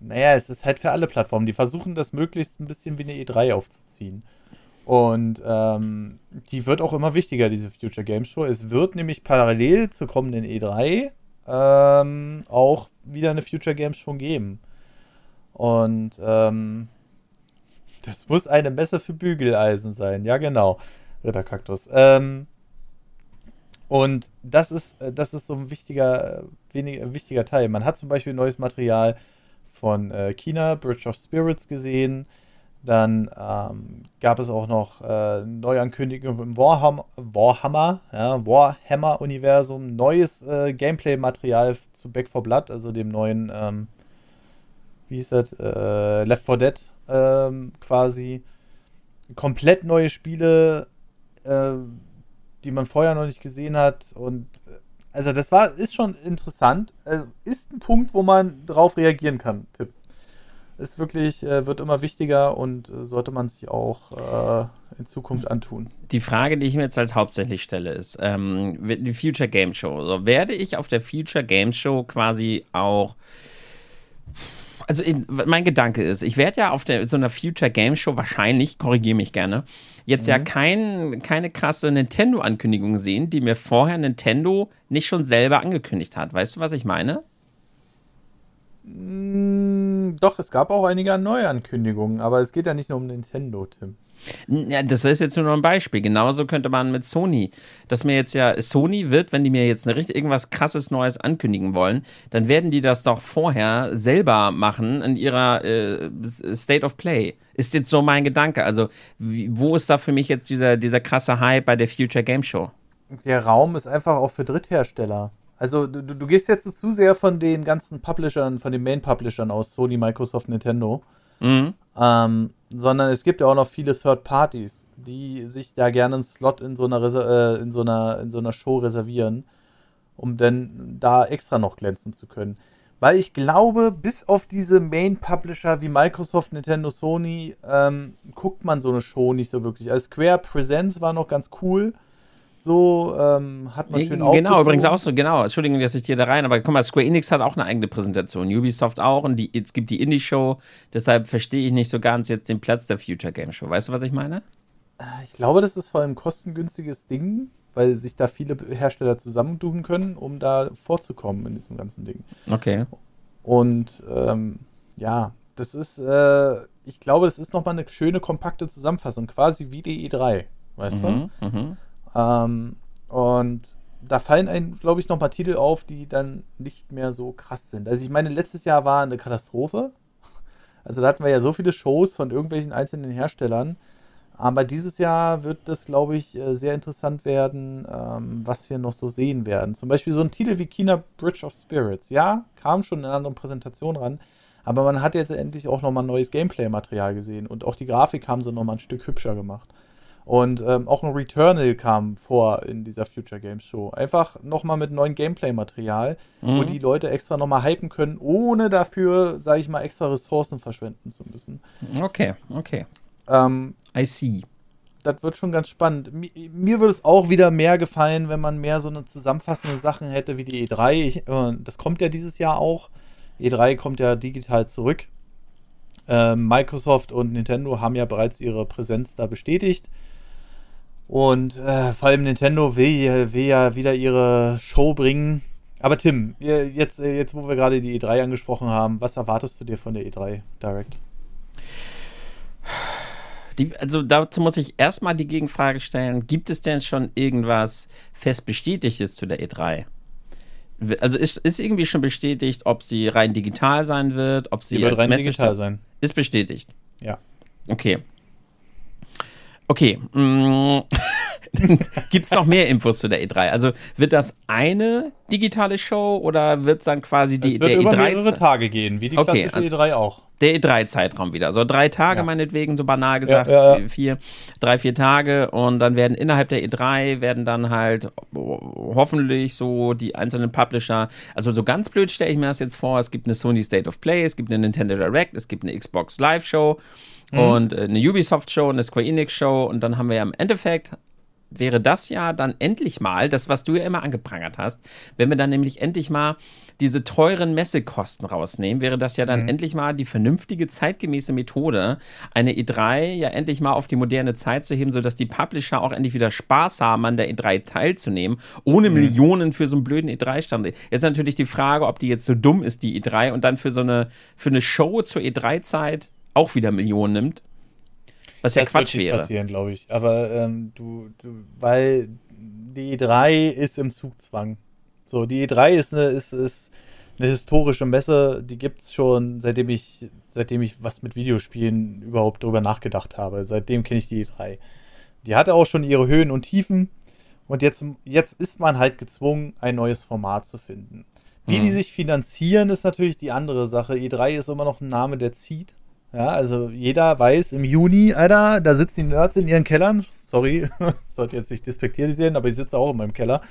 Naja, es ist halt für alle Plattformen. Die versuchen das möglichst ein bisschen wie eine E3 aufzuziehen. Und ähm, die wird auch immer wichtiger, diese Future Game Show. Es wird nämlich parallel zur kommenden E3 ähm, auch wieder eine Future Game Show geben. Und ähm, das muss eine Messe für Bügeleisen sein. Ja, genau. Ritterkaktus. Ähm, und das ist, äh, das ist so ein wichtiger, wenig, wichtiger Teil. Man hat zum Beispiel neues Material von äh, China, Bridge of Spirits gesehen. Dann ähm, gab es auch noch äh, Neuankündigungen im Warhammer, Warhammer, ja, Warhammer-Universum, neues äh, Gameplay-Material zu Back 4 Blood, also dem neuen ähm, wie hieß das, äh, Left 4 Dead ähm, quasi. Komplett neue Spiele, äh, die man vorher noch nicht gesehen hat. Und äh, also das war, ist schon interessant. Also ist ein Punkt, wo man drauf reagieren kann, Tipp. Ist wirklich, äh, wird immer wichtiger und äh, sollte man sich auch äh, in Zukunft antun. Die Frage, die ich mir jetzt halt hauptsächlich stelle, ist, ähm, die Future Game Show. Also werde ich auf der Future Game Show quasi auch also mein Gedanke ist, ich werde ja auf der, so einer Future Game Show wahrscheinlich, korrigiere mich gerne, jetzt mhm. ja kein, keine krasse Nintendo-Ankündigung sehen, die mir vorher Nintendo nicht schon selber angekündigt hat. Weißt du, was ich meine? Mm, doch, es gab auch einige Neuankündigungen, aber es geht ja nicht nur um Nintendo, Tim. Ja, das ist jetzt nur ein Beispiel. Genauso könnte man mit Sony, dass mir jetzt ja Sony wird, wenn die mir jetzt eine richtig irgendwas krasses Neues ankündigen wollen, dann werden die das doch vorher selber machen in ihrer äh, State of Play. Ist jetzt so mein Gedanke. Also, wie, wo ist da für mich jetzt dieser, dieser krasse Hype bei der Future Game Show? Der Raum ist einfach auch für Dritthersteller. Also du, du gehst jetzt zu sehr von den ganzen Publishern, von den Main-Publishern aus, Sony, Microsoft, Nintendo. Mhm. Ähm, sondern es gibt ja auch noch viele Third Parties, die sich da gerne einen Slot in so einer, äh, in so einer, in so einer Show reservieren, um dann da extra noch glänzen zu können. Weil ich glaube, bis auf diese Main-Publisher wie Microsoft, Nintendo, Sony, ähm, guckt man so eine Show nicht so wirklich. Also Square Presents war noch ganz cool. So ähm, hat man schön Genau, übrigens auch so, genau. Entschuldigung, dass ich dir da rein, aber guck mal, Square Enix hat auch eine eigene Präsentation, Ubisoft auch und die, es gibt die Indie-Show, deshalb verstehe ich nicht so ganz jetzt den Platz der Future Game Show. Weißt du, was ich meine? Äh, ich glaube, das ist vor allem ein kostengünstiges Ding, weil sich da viele Hersteller zusammentun können, um da vorzukommen in diesem ganzen Ding. Okay. Und ähm, ja, das ist, äh, ich glaube, das ist nochmal eine schöne, kompakte Zusammenfassung, quasi wie die E3, weißt mhm, du? Mhm. Ähm, und da fallen einem, glaube ich, noch mal Titel auf, die dann nicht mehr so krass sind. Also ich meine, letztes Jahr war eine Katastrophe. Also da hatten wir ja so viele Shows von irgendwelchen einzelnen Herstellern. Aber dieses Jahr wird das, glaube ich, äh, sehr interessant werden, ähm, was wir noch so sehen werden. Zum Beispiel so ein Titel wie China Bridge of Spirits. Ja, kam schon in einer anderen Präsentation ran. Aber man hat jetzt endlich auch nochmal neues Gameplay-Material gesehen. Und auch die Grafik haben sie nochmal ein Stück hübscher gemacht. Und ähm, auch ein Returnal kam vor in dieser Future Games Show. Einfach nochmal mit neuen Gameplay-Material, mhm. wo die Leute extra nochmal hypen können, ohne dafür, sage ich mal, extra Ressourcen verschwenden zu müssen. Okay, okay. Ähm, I see. Das wird schon ganz spannend. Mir, mir würde es auch wieder mehr gefallen, wenn man mehr so eine zusammenfassende Sachen hätte wie die E3. Ich, äh, das kommt ja dieses Jahr auch. E3 kommt ja digital zurück. Äh, Microsoft und Nintendo haben ja bereits ihre Präsenz da bestätigt. Und äh, vor allem Nintendo will, will ja wieder ihre Show bringen. Aber Tim, jetzt, äh, jetzt wo wir gerade die E3 angesprochen haben, was erwartest du dir von der E3 Direct? Die, also dazu muss ich erstmal die Gegenfrage stellen, gibt es denn schon irgendwas fest bestätigtes zu der E3? Also ist, ist irgendwie schon bestätigt, ob sie rein digital sein wird, ob sie, sie wird rein digital sein. Ist bestätigt. Ja. Okay. Okay. Mm. [LAUGHS] Gibt es noch mehr Infos zu der E3? Also wird das eine digitale Show oder wird es dann quasi die es wird der über E3 mehrere Tage gehen, wie die Okay, klassische E3 auch. der E3-Zeitraum wieder. So drei Tage Ja. meinetwegen, so banal gesagt, Ja, ja, vier, drei, vier Tage und dann werden innerhalb der E3 werden dann halt ho- hoffentlich so die einzelnen Publisher, also so ganz blöd stelle ich mir das jetzt vor, es gibt eine Sony State of Play, es gibt eine Nintendo Direct, es gibt eine Xbox Live Show Mhm. und äh, eine Ubisoft Show, eine Square Enix Show und dann haben wir ja im Endeffekt wäre das ja dann endlich mal, das, was du ja immer angeprangert hast, wenn wir dann nämlich endlich mal diese teuren Messekosten rausnehmen, wäre das ja dann endlich mal die vernünftige, zeitgemäße Methode, eine E3 ja endlich mal auf die moderne Zeit zu heben, sodass die Publisher auch endlich wieder Spaß haben, an der E3 teilzunehmen, ohne Millionen für so einen blöden E3-Stand. Jetzt ist natürlich die Frage, ob die jetzt so dumm ist, die E3, und dann für so eine, für eine Show zur E3-Zeit auch wieder Millionen nimmt. Was ja das Quatsch wird nicht wäre. passieren, glaube ich. Aber ähm, du, du, weil die E3 ist im Zugzwang. So, die E3 ist eine, ist, ist eine historische Messe, die gibt es schon, seitdem ich, seitdem ich was mit Videospielen überhaupt drüber nachgedacht habe. Seitdem kenne ich die E3. Die hatte auch schon ihre Höhen und Tiefen. Und jetzt, jetzt ist man halt gezwungen, ein neues Format zu finden. Wie Mhm. die sich finanzieren, ist natürlich die andere Sache. E3 ist immer noch ein Name, der zieht. Ja, also jeder weiß, im Juni, Alter, da sitzen die Nerds in ihren Kellern. Sorry, [LAUGHS] sollte jetzt nicht despektierlich aber ich sitze auch in meinem Keller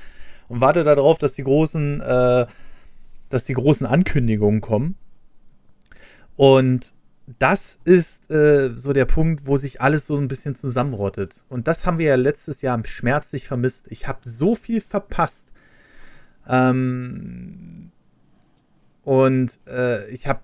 und warte darauf, dass die großen, äh, dass die großen Ankündigungen kommen. Und das ist äh, so der Punkt, wo sich alles so ein bisschen zusammenrottet. Und das haben wir ja letztes Jahr schmerzlich vermisst. Ich habe so viel verpasst. Ähm, und äh, ich habe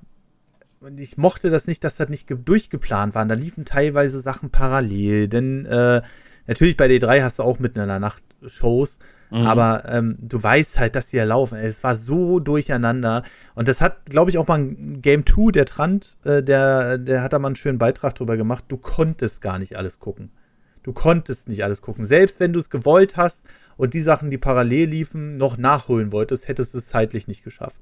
und ich mochte das nicht, dass das nicht ge- durchgeplant waren. Da liefen teilweise Sachen parallel. Denn äh, natürlich bei D3 hast du auch mitten in der Nacht Shows. Mhm. Aber ähm, du weißt halt, dass die ja laufen. Es war so durcheinander. Und das hat, glaube ich, auch mal Game 2, der Trant, äh, der, der hat da mal einen schönen Beitrag drüber gemacht. Du konntest gar nicht alles gucken. Du konntest nicht alles gucken. Selbst wenn du es gewollt hast und die Sachen, die parallel liefen, noch nachholen wolltest, hättest du es zeitlich nicht geschafft.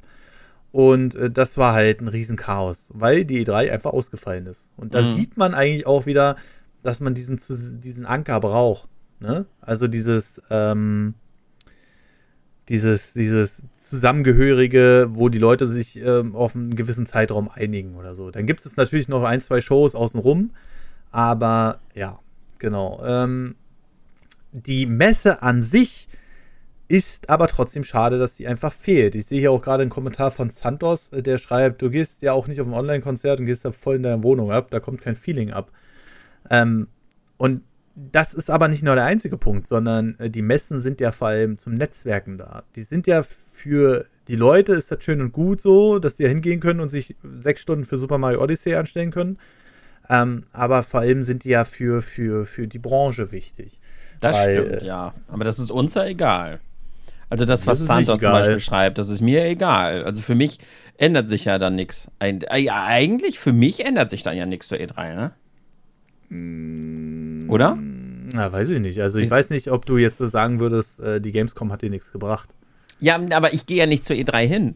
Und äh, das war halt ein Riesenchaos, weil die E3 einfach ausgefallen ist. Und da Mhm. sieht man eigentlich auch wieder, dass man diesen, diesen Anker braucht. Ne? Also dieses, ähm, dieses, dieses Zusammengehörige, wo die Leute sich ähm, auf einen gewissen Zeitraum einigen oder so. Dann gibt es natürlich noch ein, zwei Shows außenrum, aber ja, genau. Ähm, die Messe an sich ist aber trotzdem schade, dass die einfach fehlt. Ich sehe hier auch gerade einen Kommentar von Santos, äh, der schreibt, du gehst ja auch nicht auf ein Online-Konzert und gehst da voll in deiner Wohnung ab, da kommt kein Feeling ab. Ähm, und das ist aber nicht nur der einzige Punkt, sondern äh, die Messen sind ja vor allem zum Netzwerken da. Die sind ja für die Leute, ist das schön und gut so, dass die ja hingehen können und sich sechs Stunden für Super Mario Odyssey anstellen können. Ähm, aber vor allem sind die ja für, für, für die Branche wichtig. Das Weil, stimmt, ja. Aber das ist uns ja egal. Also das, was Santos zum. Beispiel schreibt, das ist mir egal. Also für mich ändert sich ja dann nichts. Äh, ja, eigentlich für mich ändert sich dann ja nichts zur E3, ne? Oder? Na, weiß ich nicht. Also ich Ich- weiß nicht, ob du jetzt so sagen würdest, äh, die Gamescom hat dir nichts gebracht. Ja, aber ich gehe ja nicht zur E3 hin.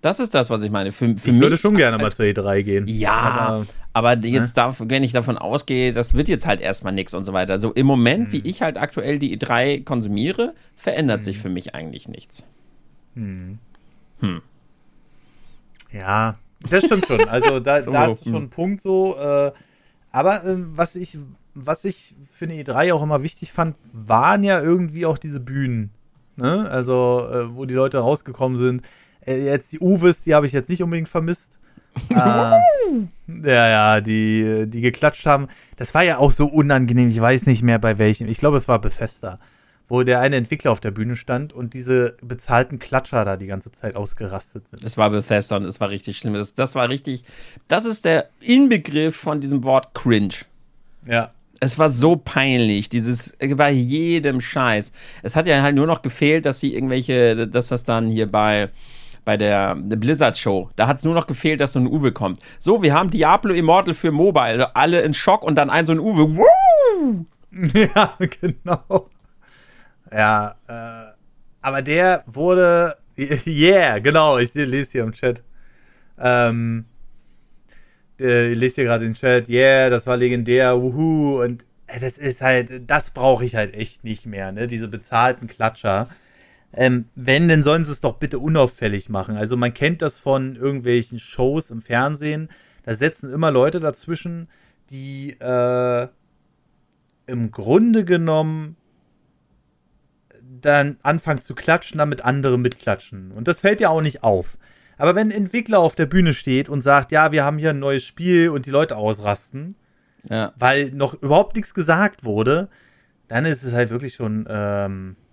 Das ist das, was ich meine. Für, für ich mich würde schon gerne mal zur E3 gehen. Ja, Aber aber, jetzt darf, wenn ich davon ausgehe, das wird jetzt halt erstmal nichts und so weiter. So im Moment, Hm. wie ich halt aktuell die E3 konsumiere, verändert sich für mich eigentlich nichts. ja, das stimmt schon. Also da, [LAUGHS] So, da ist hm. schon ein Punkt so. Äh, aber ähm, was ich, was ich für eine E3 auch immer wichtig fand, waren ja irgendwie auch diese Bühnen. Ne? Also, äh, wo die Leute rausgekommen sind. Äh, jetzt die Uwes, die habe ich jetzt nicht unbedingt vermisst. [LAUGHS] äh, ja, ja, die, die geklatscht haben. Das war ja auch so unangenehm. Ich weiß nicht mehr bei welchem. Ich glaube, es war Bethesda, wo der eine Entwickler auf der Bühne stand und diese bezahlten Klatscher da die ganze Zeit ausgerastet sind. Es war Bethesda und es war richtig schlimm. Das, das war richtig, das ist der Inbegriff von diesem Wort cringe. Ja. Es war so peinlich, dieses bei jedem Scheiß. Es hat ja halt nur noch gefehlt, dass sie irgendwelche, dass das dann hier bei bei der Blizzard Show, da hat es nur noch gefehlt, dass so ein Uwe kommt. So, wir haben Diablo Immortal für Mobile, also alle in Schock und dann ein so ein Uwe. Woo! [LAUGHS] Ja, genau. Ja, äh, aber der wurde, [LAUGHS] yeah, genau, ich lese hier im Chat. Ähm, äh, ich lese hier gerade den Chat, yeah, das war legendär, wuhu, und äh, das ist halt, das brauche ich halt echt nicht mehr, ne, diese bezahlten Klatscher. Ähm, wenn, dann sollen sie es doch bitte unauffällig machen. Also man kennt das von irgendwelchen Shows im Fernsehen, da setzen immer Leute dazwischen, die äh, im Grunde genommen dann anfangen zu klatschen, damit andere mitklatschen. Und das fällt ja auch nicht auf. Aber wenn ein Entwickler auf der Bühne steht und sagt, ja, wir haben hier ein neues Spiel und die Leute ausrasten, ja. weil noch überhaupt nichts gesagt wurde, dann ist es halt wirklich schon ähm, äh.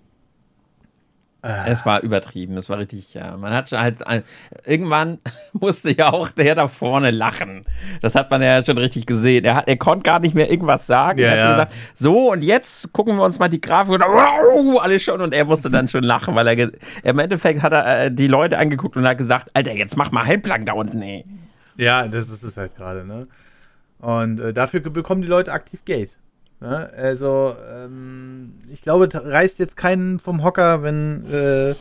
Es war übertrieben, es war richtig, ja. Man hat schon halt, irgendwann [LAUGHS] musste ja auch der da vorne lachen. Das hat man ja schon richtig gesehen. Er, hat, er konnte gar nicht mehr irgendwas sagen. Ja, er hat ja. gesagt, so und jetzt gucken wir uns mal die Grafik und wow, alles schon und er musste dann schon lachen, weil er, im Endeffekt hat er äh, die Leute angeguckt und hat gesagt, Alter, jetzt mach mal halblang da unten, ey. Ja, das ist es halt gerade, ne? Und äh, dafür bekommen die Leute aktiv Geld. Ne? Also, ähm, ich glaube, reißt jetzt keinen vom Hocker, wenn, äh,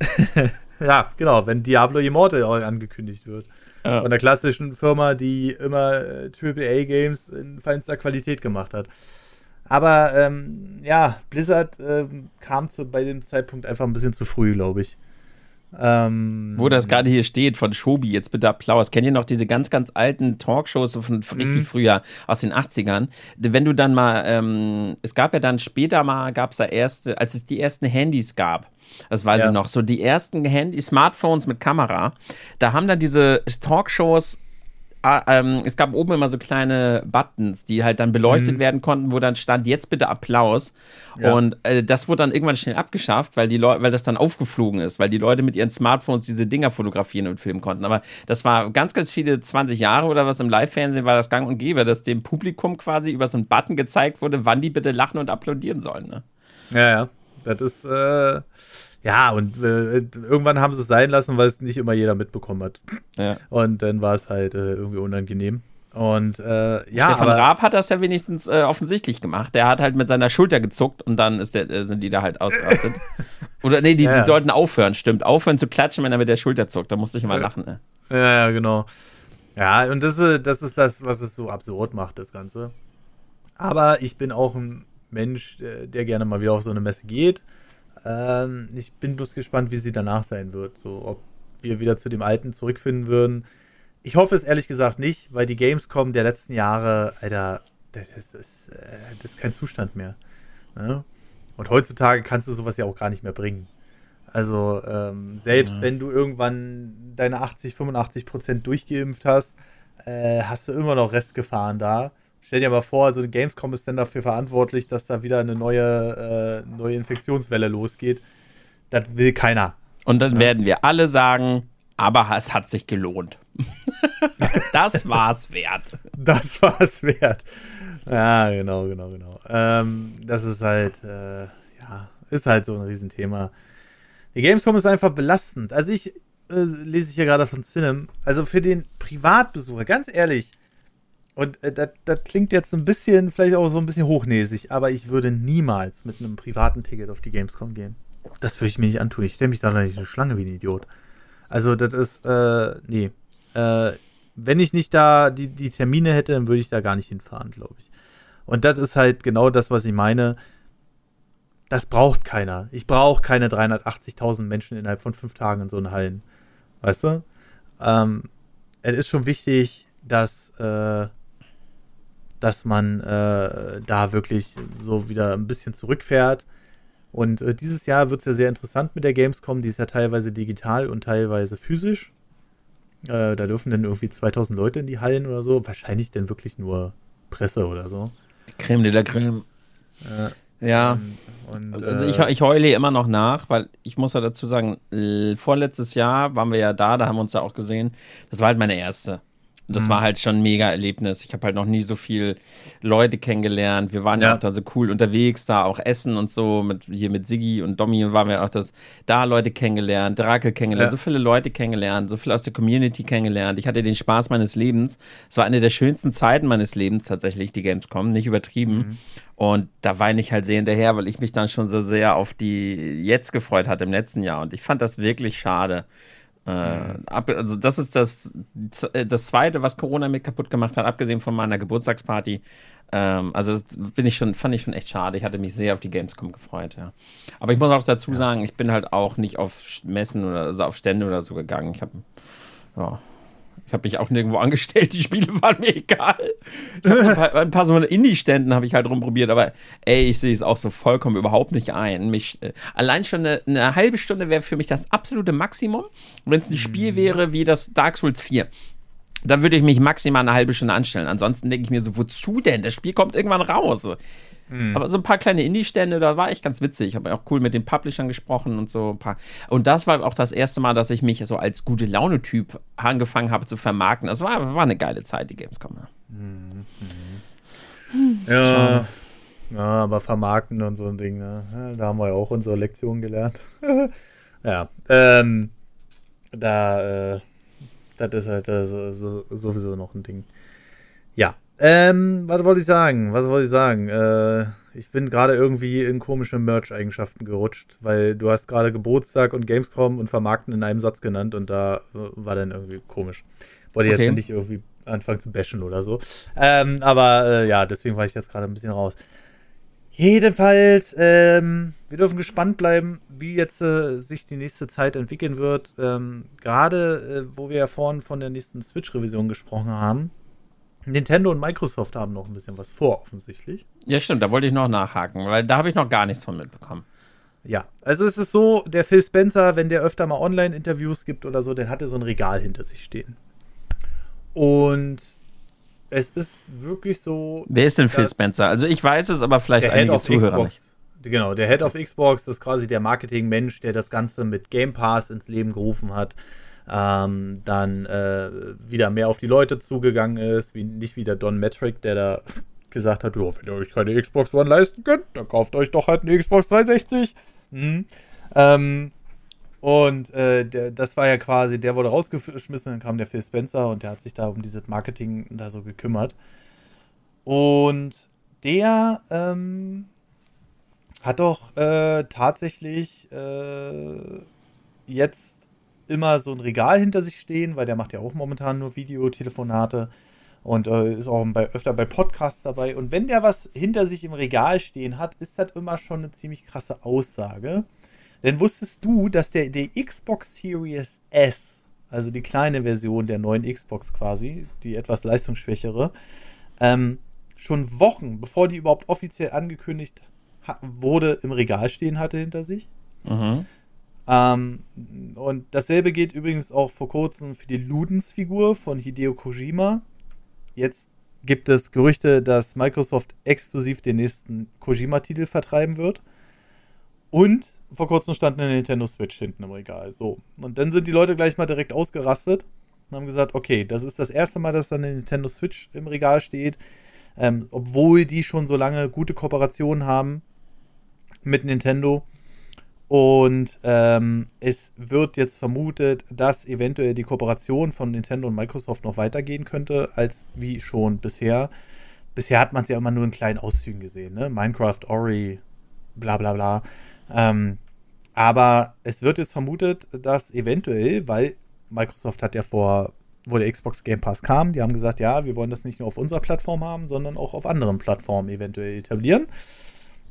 [LAUGHS] ja, genau, wenn Diablo Immortal angekündigt wird. Ja. Von der klassischen Firma, die immer äh, AAA-Games in feinster Qualität gemacht hat. Aber ähm, ja, Blizzard äh, kam zu, bei dem Zeitpunkt einfach ein bisschen zu früh, glaube ich. Ähm, Wo das gerade hier steht, von Shobi, jetzt bitte Applaus. Kennt ihr noch diese ganz, ganz alten Talkshows von, von richtig mhm. früher, aus den 80ern? Wenn du dann mal, ähm, es gab ja dann später mal, gab es da erste, als es die ersten Handys gab, das weiß ja. ich noch, so die ersten Handy, Smartphones mit Kamera, da haben dann diese Talkshows Ah, ähm, es gab oben immer so kleine Buttons, die halt dann beleuchtet mhm. werden konnten, wo dann stand, jetzt bitte Applaus. Ja. Und äh, das wurde dann irgendwann schnell abgeschafft, weil die Leute, weil das dann aufgeflogen ist, weil die Leute mit ihren Smartphones diese Dinger fotografieren und filmen konnten. Aber das war ganz, ganz viele 20 Jahre oder was im Live-Fernsehen war das gang und gäbe, dass dem Publikum quasi über so einen Button gezeigt wurde, wann die bitte lachen und applaudieren sollen. Ne? Ja, ja. Das ist, äh, ja, und äh, irgendwann haben sie es sein lassen, weil es nicht immer jeder mitbekommen hat. Ja. Und dann war es halt äh, irgendwie unangenehm. Und äh, ja. Stefan aber, Raab hat das ja wenigstens äh, offensichtlich gemacht. Der hat halt mit seiner Schulter gezuckt und dann ist der, äh, sind die da halt ausgerastet. [LAUGHS] Oder nee, die, ja, die, sollten aufhören, stimmt. Aufhören zu klatschen, wenn er mit der Schulter zuckt. Da musste ich immer lachen. Ne? Ja, ja, genau. Ja, und das, das ist das, was es so absurd macht, das Ganze. Aber ich bin auch ein Mensch, der gerne mal wieder auf so eine Messe geht ähm, ich bin bloß gespannt, wie sie danach sein wird. So, ob wir wieder zu dem Alten zurückfinden würden. Ich hoffe es ehrlich gesagt nicht, weil die Gamescom der letzten Jahre, Alter, das ist, äh, das ist kein Zustand mehr. Ne? Und heutzutage kannst du sowas ja auch gar nicht mehr bringen. Also ähm, selbst ja. wenn du irgendwann deine 80, 85 Prozent durchgeimpft hast, äh, hast du immer noch Restgefahren da. Stell dir mal vor, so eine Gamescom ist dann dafür verantwortlich, dass da wieder eine neue, äh, neue Infektionswelle losgeht. Das will keiner. Und dann ja. werden wir alle sagen, aber es hat sich gelohnt. [LAUGHS] das war's wert. Das war's wert. Ja, genau, genau, genau. Ähm, das ist halt, äh, ja, ist halt so ein Riesenthema. Die Gamescom ist einfach belastend. Also ich äh, lese ich hier gerade von Cinem. Also für den Privatbesucher, ganz ehrlich, und äh, das, klingt jetzt ein bisschen, vielleicht auch so ein bisschen hochnäsig, aber ich würde niemals mit einem privaten Ticket auf die Gamescom gehen. Das würde ich mir nicht antun. Ich stelle mich da nicht eine Schlange wie ein Idiot. Also, das ist, äh, nee. Äh, wenn ich nicht da die, die Termine hätte, dann würde ich da gar nicht hinfahren, glaube ich. Und das ist halt genau das, was ich meine. Das braucht keiner. Ich brauche keine 380.000 Menschen innerhalb von fünf Tagen in so einen Hallen. Weißt du? Ähm, es ist schon wichtig, dass, äh, dass man äh, da wirklich so wieder ein bisschen zurückfährt. Und äh, dieses Jahr wird es ja sehr interessant mit der Gamescom. Die ist ja teilweise digital und teilweise physisch. Äh, da dürfen dann irgendwie 2000 Leute in die Hallen oder so. Wahrscheinlich dann wirklich nur Presse oder so. Creme de la Creme. ja. Und, also ich, äh, ich heule immer noch nach, weil ich muss ja dazu sagen, vorletztes Jahr waren wir ja da, da haben wir uns ja auch gesehen. Das war halt meine erste. Und das mhm. war halt schon ein mega Erlebnis. Ich habe halt noch nie so viel Leute kennengelernt. Wir waren ja. ja. auch da so cool unterwegs, da auch essen und so, mit, hier mit Siggi und Domi waren wir auch das, da Leute kennengelernt, Drake kennengelernt, ja. so viele Leute kennengelernt, so viel aus der Community kennengelernt. Ich hatte den Spaß meines Lebens. Es war eine der schönsten Zeiten meines Lebens tatsächlich, die Gamescom, nicht übertrieben. Mhm. Und da weine ich halt sehr hinterher, weil ich mich dann schon so sehr auf die jetzt gefreut hatte im letzten Jahr. Und ich fand das wirklich schade. Äh, also das ist das, das Zweite, was Corona mit kaputt gemacht hat, abgesehen von meiner Geburtstagsparty. Ähm, also das bin ich schon, fand ich schon echt schade. Ich hatte mich sehr auf die Gamescom gefreut, ja. Aber ich muss auch dazu sagen, ich bin halt auch nicht auf Messen oder also auf Stände oder so gegangen. Ich habe ja, ich habe mich auch nirgendwo [LAUGHS] angestellt, die Spiele waren mir egal. Ein paar, ein paar, so Indie-Ständen habe ich halt rumprobiert, aber ey, ich sehe es auch so vollkommen überhaupt nicht ein. Mich, äh, allein schon eine, eine, halbe Stunde wäre für mich das absolute Maximum, wenn es ein Spiel mhm. wäre wie das Dark Souls 4 dann würde ich mich maximal eine halbe Stunde anstellen. Ansonsten denke ich mir so, wozu denn? Das Spiel kommt irgendwann raus. Mhm. Aber so ein paar kleine Indie-Stände, da war ich ganz witzig. Ich habe auch cool mit den Publishern gesprochen und so ein paar. Und das war auch das erste Mal, dass ich mich so als gute Laune-Typ angefangen habe zu vermarkten. Das war, war eine geile Zeit, die Gamescom. Mhm. Mhm. Ja. Ja, aber vermarkten und so ein Ding, ne? da haben wir ja auch unsere Lektion gelernt. [LAUGHS] ja, ähm, da, äh, das ist halt äh, so, sowieso noch ein Ding. Ja, ähm, was wollte ich sagen? Was wollte ich sagen? Äh, ich bin gerade irgendwie in komische Merch-Eigenschaften gerutscht, weil du hast gerade Geburtstag und Gamescom und Vermarkten in einem Satz genannt und da äh, war dann irgendwie komisch. Wollte okay. jetzt nicht irgendwie anfangen zu bashen oder so. Ähm, aber äh, ja, deswegen war ich jetzt gerade ein bisschen raus. Jedenfalls, ähm, wir dürfen gespannt bleiben, wie jetzt äh, sich die nächste Zeit entwickeln wird. Ähm, Gerade, äh, wo wir ja vorhin von der nächsten Switch-Revision gesprochen haben, Nintendo und Microsoft haben noch ein bisschen was vor, offensichtlich. Ja, stimmt, da wollte ich noch nachhaken, weil da habe ich noch gar nichts von mitbekommen. Ja, also es ist so, der Phil Spencer, wenn der öfter mal Online-Interviews gibt oder so, dann hat er so ein Regal hinter sich stehen. Und es ist wirklich so. Wer ist denn Phil Spencer? Also ich weiß es, aber vielleicht einige Zuhörer Xbox, nicht. Genau, der Head of Xbox ist quasi der Marketing-Mensch, der das Ganze mit Game Pass ins Leben gerufen hat ähm, dann äh, wieder mehr auf die Leute zugegangen ist, wie, nicht wie der Don Metric, der da [LAUGHS] gesagt hat, wenn ihr euch keine Xbox One leisten könnt, dann kauft euch doch halt eine Xbox 360. Mhm. Ähm, und äh, der, das war ja quasi, der wurde rausgeschmissen, dann kam der Phil Spencer und der hat sich da um dieses Marketing da so gekümmert. Und der ähm, hat doch äh, tatsächlich äh, jetzt immer so ein Regal hinter sich stehen, weil der macht ja auch momentan nur Videotelefonate und äh, ist auch bei, öfter bei Podcasts dabei. Und wenn der was hinter sich im Regal stehen hat, ist das immer schon eine ziemlich krasse Aussage. Denn wusstest du, dass der die Xbox Series S, also die kleine Version der neuen Xbox quasi, die etwas leistungsschwächere, ähm, schon Wochen, bevor die überhaupt offiziell angekündigt wurde, im Regal stehen hatte hinter sich? Mhm. Ähm, und dasselbe geht übrigens auch vor kurzem für die Ludens-Figur von Hideo Kojima. Jetzt gibt es Gerüchte, dass Microsoft exklusiv den nächsten Kojima-Titel vertreiben wird. Und vor kurzem stand eine Nintendo Switch hinten im Regal. So. Und dann sind die Leute gleich mal direkt ausgerastet und haben gesagt, okay, das ist das erste Mal, dass da eine Nintendo Switch im Regal steht. Ähm, obwohl die schon so lange gute Kooperationen haben mit Nintendo. Und ähm, es wird jetzt vermutet, dass eventuell die Kooperation von Nintendo und Microsoft noch weitergehen könnte, als wie schon bisher. Bisher hat man es ja immer nur in kleinen Auszügen gesehen, ne? Minecraft, Ori, bla bla bla. Ähm, aber es wird jetzt vermutet, dass eventuell, weil Microsoft hat ja vor, wo der Xbox Game Pass kam, die haben gesagt, ja, wir wollen das nicht nur auf unserer Plattform haben, sondern auch auf anderen Plattformen eventuell etablieren.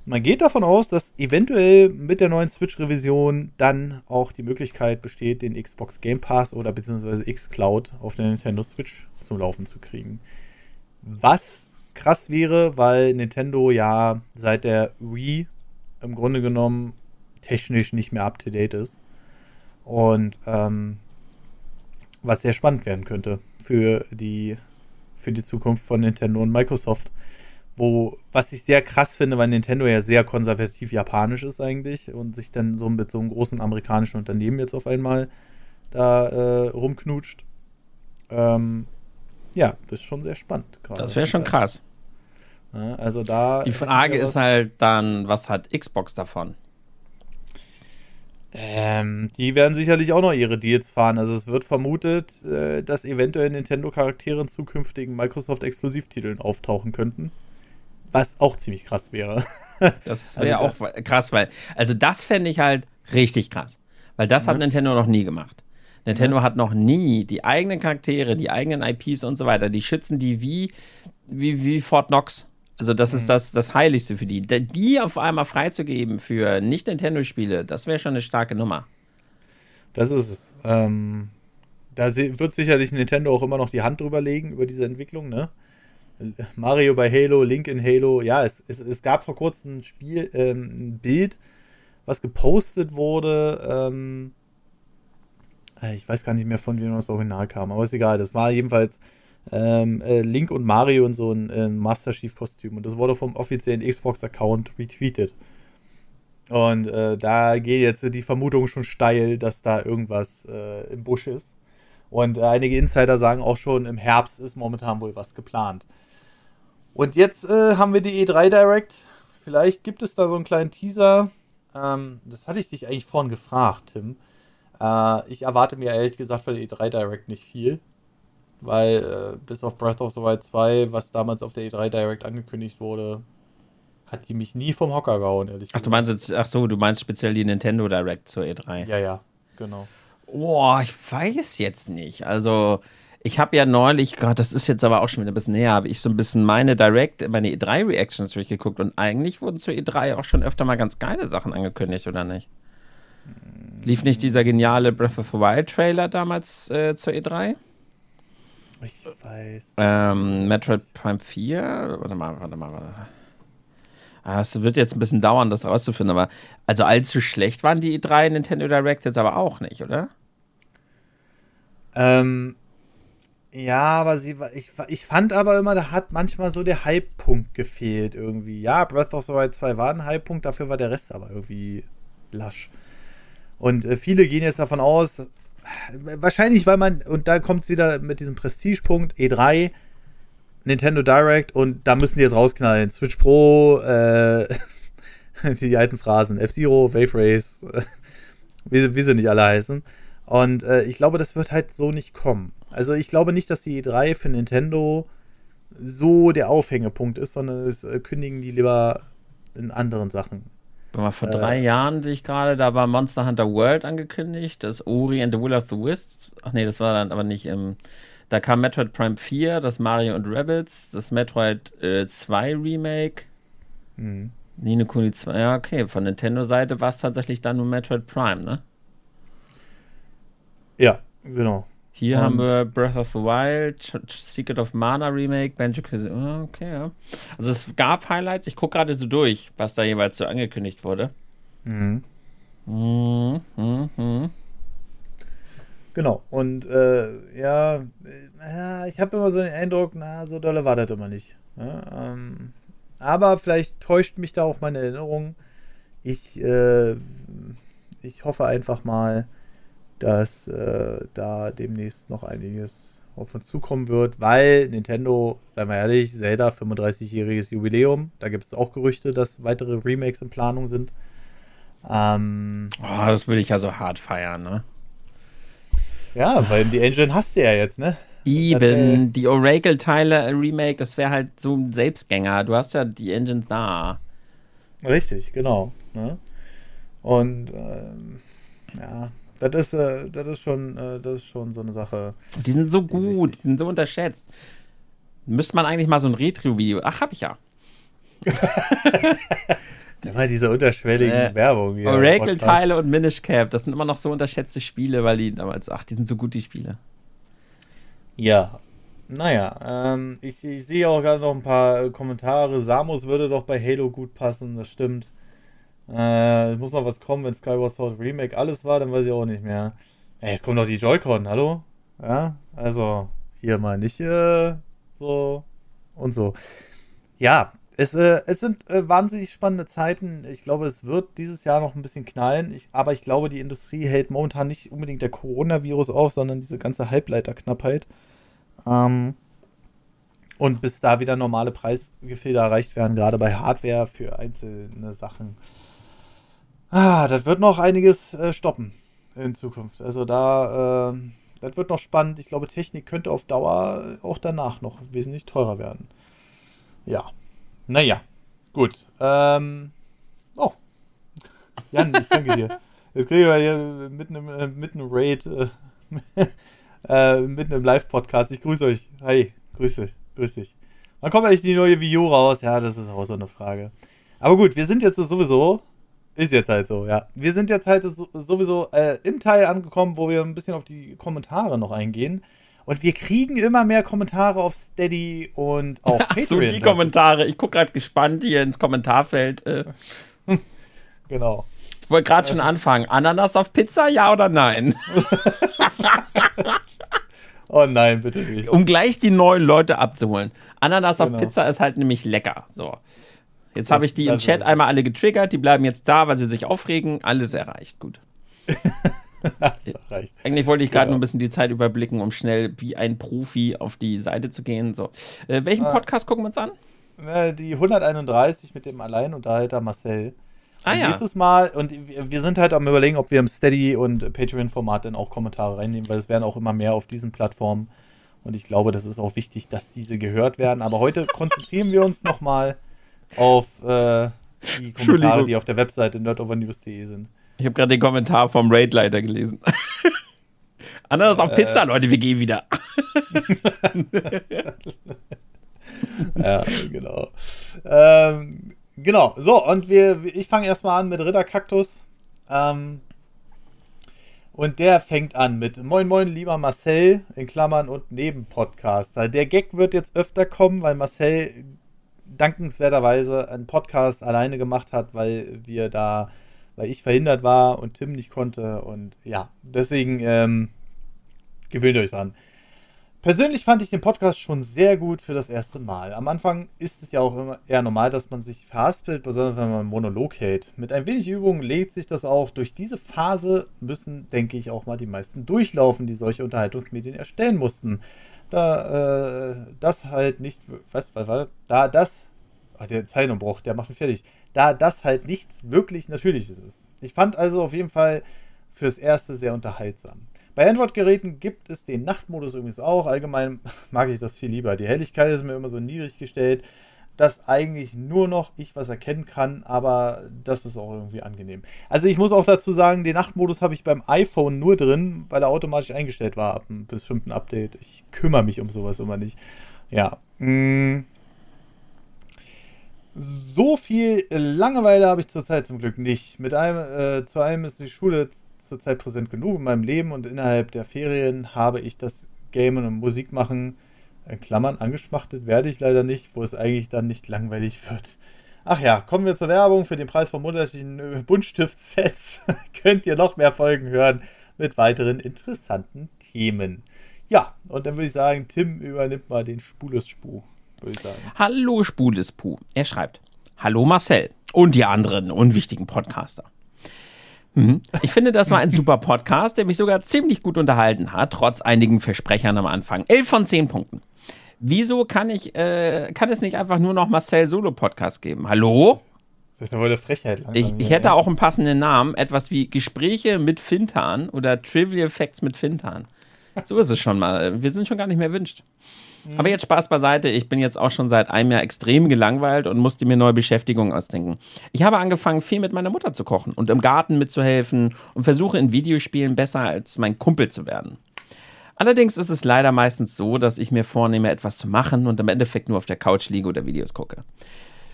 Man geht davon aus, dass eventuell mit der neuen Switch-Revision dann auch die Möglichkeit besteht, den Xbox Game Pass oder beziehungsweise X-Cloud auf der Nintendo Switch zum Laufen zu kriegen. Was krass wäre, weil Nintendo ja seit der Wii im Grunde genommen technisch nicht mehr up-to-date ist. Und ähm, was sehr spannend werden könnte für die, für die Zukunft von Nintendo und Microsoft wo, was ich sehr krass finde, weil Nintendo ja sehr konservativ japanisch ist eigentlich und sich dann so mit so einem großen amerikanischen Unternehmen jetzt auf einmal da äh, rumknutscht. Ähm, ja, das ist schon sehr spannend. Gerade. Das wäre schon krass. Ja, also da. Die Frage ist halt dann, was hat Xbox davon? Ähm, die werden sicherlich auch noch ihre Deals fahren. Also es wird vermutet, äh, dass eventuell Nintendo-Charaktere in zukünftigen Microsoft-Exklusivtiteln auftauchen könnten. Was auch ziemlich krass wäre. [LAUGHS] Das wäre also, auch krass, weil, also das fände ich halt richtig krass. Weil das ja. hat Nintendo noch nie gemacht. Nintendo ja. hat noch nie die eigenen Charaktere, die eigenen IPs und so weiter, die schützen die wie, wie, wie Fort Knox. Also das mhm. ist das, das Heiligste für die. Die auf einmal freizugeben für Nicht-Nintendo-Spiele, das wäre schon eine starke Nummer. Das ist es. Ähm, da wird sicherlich Nintendo auch immer noch die Hand drüber legen, über diese Entwicklung, ne? Mario bei Halo, Link in Halo. Ja, es, es, es gab vor kurzem ein Spiel, ähm, ein Bild, was gepostet wurde. Ähm, äh, ich weiß gar nicht mehr, von wem das Original kam, aber ist egal. Das war jedenfalls ähm, äh, Link und Mario in so ein äh, Master Chief-Kostüm. Und das wurde vom offiziellen Xbox-Account retweetet. Und äh, da geht jetzt die Vermutung schon steil, dass da irgendwas äh, im Busch ist. Und äh, einige Insider sagen auch schon, im Herbst ist momentan wohl was geplant. Und jetzt äh, haben wir die E3 Direct. Vielleicht gibt es da so einen kleinen Teaser. Ähm, das hatte ich dich eigentlich vorhin gefragt, Tim. Äh, ich erwarte mir ehrlich gesagt von der E3 Direct nicht viel. Weil äh, bis auf Breath of the Wild 2, was damals auf der E3 Direct angekündigt wurde, hat die mich nie vom Hocker gehauen, ehrlich gesagt. Ach, du meinst jetzt, ach so, du meinst speziell die Nintendo Direct zur E3. Ja, ja, genau. Boah, ich weiß jetzt nicht. Also, ich habe ja neulich, Gott, das ist jetzt aber auch schon wieder ein bisschen näher, habe ich so ein bisschen meine Direct, meine E3-Reactions durchgeguckt und eigentlich wurden zur E3 auch schon öfter mal ganz geile Sachen angekündigt, oder nicht? Lief nicht dieser geniale Breath of the Wild Trailer damals äh, zur E3? Ich weiß. Ähm, Metroid Prime 4? Warte mal, warte mal, warte. Ah, es wird jetzt ein bisschen dauern, das rauszufinden, aber also allzu schlecht waren die E3 Nintendo Direct jetzt aber auch nicht, oder? Ähm, ja, aber sie, ich, ich fand aber immer, da hat manchmal so der Hype-Punkt gefehlt irgendwie. Ja, Breath of the Wild 2 war ein Hype-Punkt, dafür war der Rest aber irgendwie lasch. Und äh, viele gehen jetzt davon aus, wahrscheinlich, weil man, und da kommt es wieder mit diesem Prestigepunkt, E3, Nintendo Direct und da müssen die jetzt rausknallen. Switch Pro, äh, [LAUGHS] die alten Phrasen, F-Zero, Wave Race, äh, [LAUGHS] wie, wie sie nicht alle heißen. Und äh, ich glaube, das wird halt so nicht kommen. Also ich glaube nicht, dass die E3 für Nintendo so der Aufhängepunkt ist, sondern es äh, kündigen die lieber in anderen Sachen. Vor äh, drei Jahren sehe ich gerade, da war Monster Hunter World angekündigt, das Ori and the Will of the Wisps. Ach nee, das war dann aber nicht im. Da kam Metroid Prime 4, das Mario und Rabbits, das Metroid äh, 2 Remake. Mhm. Nino Kuni 2, ja, okay. Von Nintendo-Seite war es tatsächlich dann nur Metroid Prime, ne? Ja, genau. Hier und haben wir Breath of the Wild, Secret of Mana Remake, Banjo Kazooie. Ah, okay, ja. Also es gab Highlights. Ich gucke gerade so durch, was da jeweils so angekündigt wurde. Mhm. Mhm, mhm. mhm. Genau. Und äh, ja, ja, ich habe immer so den Eindruck, na, so dolle war das immer nicht. Ja, ähm, aber vielleicht täuscht mich da auch meine Erinnerung. Ich, äh, ich hoffe einfach mal, dass äh, da demnächst noch einiges auf uns zukommen wird, weil Nintendo, seien wir ehrlich, Zelda 35-jähriges Jubiläum, da gibt es auch Gerüchte, dass weitere Remakes in Planung sind. Ähm, oh, das würde ich ja so hart feiern, ne? Ja, weil die Engine hast du ja jetzt, ne? Eben, äh, die Oracle-Teile Remake, das wäre halt so ein Selbstgänger. Du hast ja die Engine da. Richtig, genau. Ne? Und ähm, ja, das ist, äh, das ist schon, äh, das ist schon so eine Sache. Die sind so gut, die, sind so unterschätzt. Müsste man eigentlich mal so ein Retro-Video. Ach, hab ich ja. [LAUGHS] Immer diese unterschwelligen äh, Werbung. Oracle-Teile und Minish Cap, das sind immer noch so unterschätzte Spiele, weil die damals, ach, die sind so gut, die Spiele. Ja. Naja, ähm, ich, ich sehe auch gerade noch ein paar Kommentare. Samus würde doch bei Halo gut passen, das stimmt. Äh, es muss noch was kommen, wenn Skyward Sword Remake alles war, dann weiß ich auch nicht mehr. Ey, jetzt kommt doch die Joy-Con, hallo? Ja, also hier mal nicht äh, so und so. Ja, es, äh, es sind äh, wahnsinnig spannende Zeiten. Ich glaube, es wird dieses Jahr noch ein bisschen knallen. Ich, aber ich glaube, die Industrie hält momentan nicht unbedingt der Coronavirus auf, sondern diese ganze Halbleiterknappheit. Ähm, Und bis da wieder normale Preisgefilde erreicht werden, gerade bei Hardware für einzelne Sachen. Ah, das wird noch einiges äh, stoppen in Zukunft. Also da, äh, das wird noch spannend. Ich glaube, Technik könnte auf Dauer auch danach noch wesentlich teurer werden. Ja. Naja, gut. Ähm, oh. Jan, ich danke dir. Jetzt kriegen wir hier mit einem, äh, mit einem Raid, äh, [LAUGHS] äh, mit einem Live-Podcast. Ich grüße euch. Hi, grüße, grüß dich. Wann kommt eigentlich die neue Wii raus? Ja, das ist auch so eine Frage. Aber gut, wir sind jetzt sowieso ist jetzt halt so, ja. Wir sind jetzt halt sowieso äh, im Teil angekommen, wo wir ein bisschen auf die Kommentare noch eingehen. Und wir kriegen immer mehr Kommentare auf Steady und auch [LAUGHS] Patreon. so, die Kommentare. Ich gucke gerade gespannt hier ins Kommentarfeld. Äh. [LAUGHS] genau. Ich wollte gerade schon anfangen. Ananas auf Pizza, ja oder nein? [LAUGHS] oh nein, bitte nicht. Um gleich die neuen Leute abzuholen. Ananas genau. auf Pizza ist halt nämlich lecker. So. Jetzt habe ich die im Chat einmal alle getriggert, die bleiben jetzt da, weil sie sich aufregen. Alles erreicht, gut. erreicht. Eigentlich wollte ich gerade genau. nur ein bisschen die Zeit überblicken, um schnell wie ein Profi auf die Seite zu gehen. So. Äh, welchen ah. Podcast gucken wir uns an? Die 131 mit dem Alleinunterhalter Marcel. Ah, ja. Nächstes Mal, und wir sind halt am überlegen, ob wir im Steady und Patreon-Format dann auch Kommentare reinnehmen, weil es werden auch immer mehr auf diesen Plattformen. Und ich glaube, das ist auch wichtig, dass diese gehört werden. Aber heute konzentrieren wir uns nochmal auf äh, die [LAUGHS] Kommentare, die auf der Webseite nerdovernews.de sind. Ich habe gerade den Kommentar vom Raidleiter gelesen. [LAUGHS] Anders auf Pizza, äh, Leute, wir gehen wieder. [LAUGHS] ja, genau. Ähm, genau, so, und wir, ich fange erstmal an mit Ritterkaktus. Ähm, und der fängt an mit Moin Moin, lieber Marcel, in Klammern und Nebenpodcaster. Der Gag wird jetzt öfter kommen, weil Marcel dankenswerterweise einen Podcast alleine gemacht hat, weil wir da, weil ich verhindert war und Tim nicht konnte. Und ja, deswegen ähm, gewöhnt euch dran. Persönlich fand ich den Podcast schon sehr gut für das erste Mal. Am Anfang ist es ja auch immer eher normal, dass man sich verhaspelt, besonders wenn man Monolog hält. Mit ein wenig Übung legt sich das auch. Durch diese Phase müssen, denke ich, auch mal die meisten durchlaufen, die solche Unterhaltungsmedien erstellen mussten da äh, das halt nicht, was, was war da das, ach, der Zeilenumbruch, der macht mich fertig, da das halt nichts wirklich Natürliches ist. Ich fand also auf jeden Fall fürs Erste sehr unterhaltsam. Bei Android-Geräten gibt es den Nachtmodus übrigens auch. Allgemein [LAUGHS] mag ich das viel lieber. Die Helligkeit ist mir immer so niedrig gestellt dass eigentlich nur noch ich was erkennen kann, aber das ist auch irgendwie angenehm. Also ich muss auch dazu sagen, den Nachtmodus habe ich beim iPhone nur drin, weil er automatisch eingestellt war ab einem bestimmten Update. Ich kümmere mich um sowas immer nicht. Ja. Mm. So viel Langeweile habe ich zurzeit zum Glück nicht. Mit einem, äh, zu einem ist die Schule zurzeit präsent genug in meinem Leben und innerhalb der Ferien habe ich das Gamen und Musik machen in Klammern angeschmachtet werde ich leider nicht, wo es eigentlich dann nicht langweilig wird. Ach ja, kommen wir zur Werbung. Für den Preis von monatlichen äh, Buntstift-Sets [LAUGHS] könnt ihr noch mehr Folgen hören mit weiteren interessanten Themen. Ja, und dann würde ich sagen, Tim übernimmt mal den ich sagen. Hallo Spulespu. Er schreibt, Hallo Marcel und die anderen unwichtigen Podcaster. Mhm. Ich finde, das war ein super Podcast, der mich sogar ziemlich gut unterhalten hat, trotz einigen Versprechern am Anfang. Elf von zehn Punkten. Wieso kann ich, äh, kann es nicht einfach nur noch Marcel Solo Podcast geben? Hallo? Das ist ja wohl eine Frechheit. Langsam, ich, ich hätte auch einen passenden Namen. Etwas wie Gespräche mit Fintan oder Trivial Facts mit Fintan. So ist es schon mal. Wir sind schon gar nicht mehr wünscht. Mhm. Aber jetzt Spaß beiseite. Ich bin jetzt auch schon seit einem Jahr extrem gelangweilt und musste mir neue Beschäftigungen ausdenken. Ich habe angefangen, viel mit meiner Mutter zu kochen und im Garten mitzuhelfen und versuche in Videospielen besser als mein Kumpel zu werden. Allerdings ist es leider meistens so, dass ich mir vornehme, etwas zu machen und im Endeffekt nur auf der Couch liege oder Videos gucke.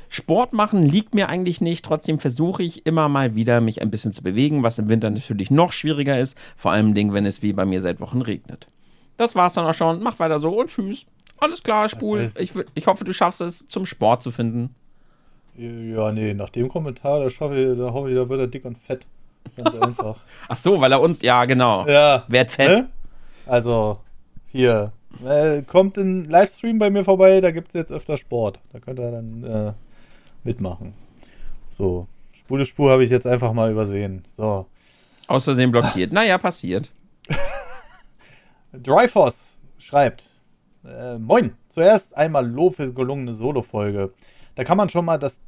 Sport machen liegt mir eigentlich nicht, trotzdem versuche ich immer mal wieder, mich ein bisschen zu bewegen, was im Winter natürlich noch schwieriger ist, vor allem wenn es wie bei mir seit Wochen regnet. Das war's dann auch schon, mach weiter so und tschüss. Alles klar, Spul. Ich, ich hoffe, du schaffst es, zum Sport zu finden. Ja, nee, nach dem Kommentar, da schaffe ich, da hoffe ich, da wird er dick und fett. Ganz [LAUGHS] einfach. Ach so, weil er uns, ja, genau. Ja. Werd fett. Ne? Also, hier. Äh, kommt ein Livestream bei mir vorbei, da gibt es jetzt öfter Sport. Da könnt ihr dann äh, mitmachen. So. Spule Spur habe ich jetzt einfach mal übersehen. So. Aus Versehen blockiert. naja, passiert. [LAUGHS] Dryfoss schreibt: äh, Moin, Zuerst einmal Lob für gelungene Solo-Folge. Da kann man schon mal das,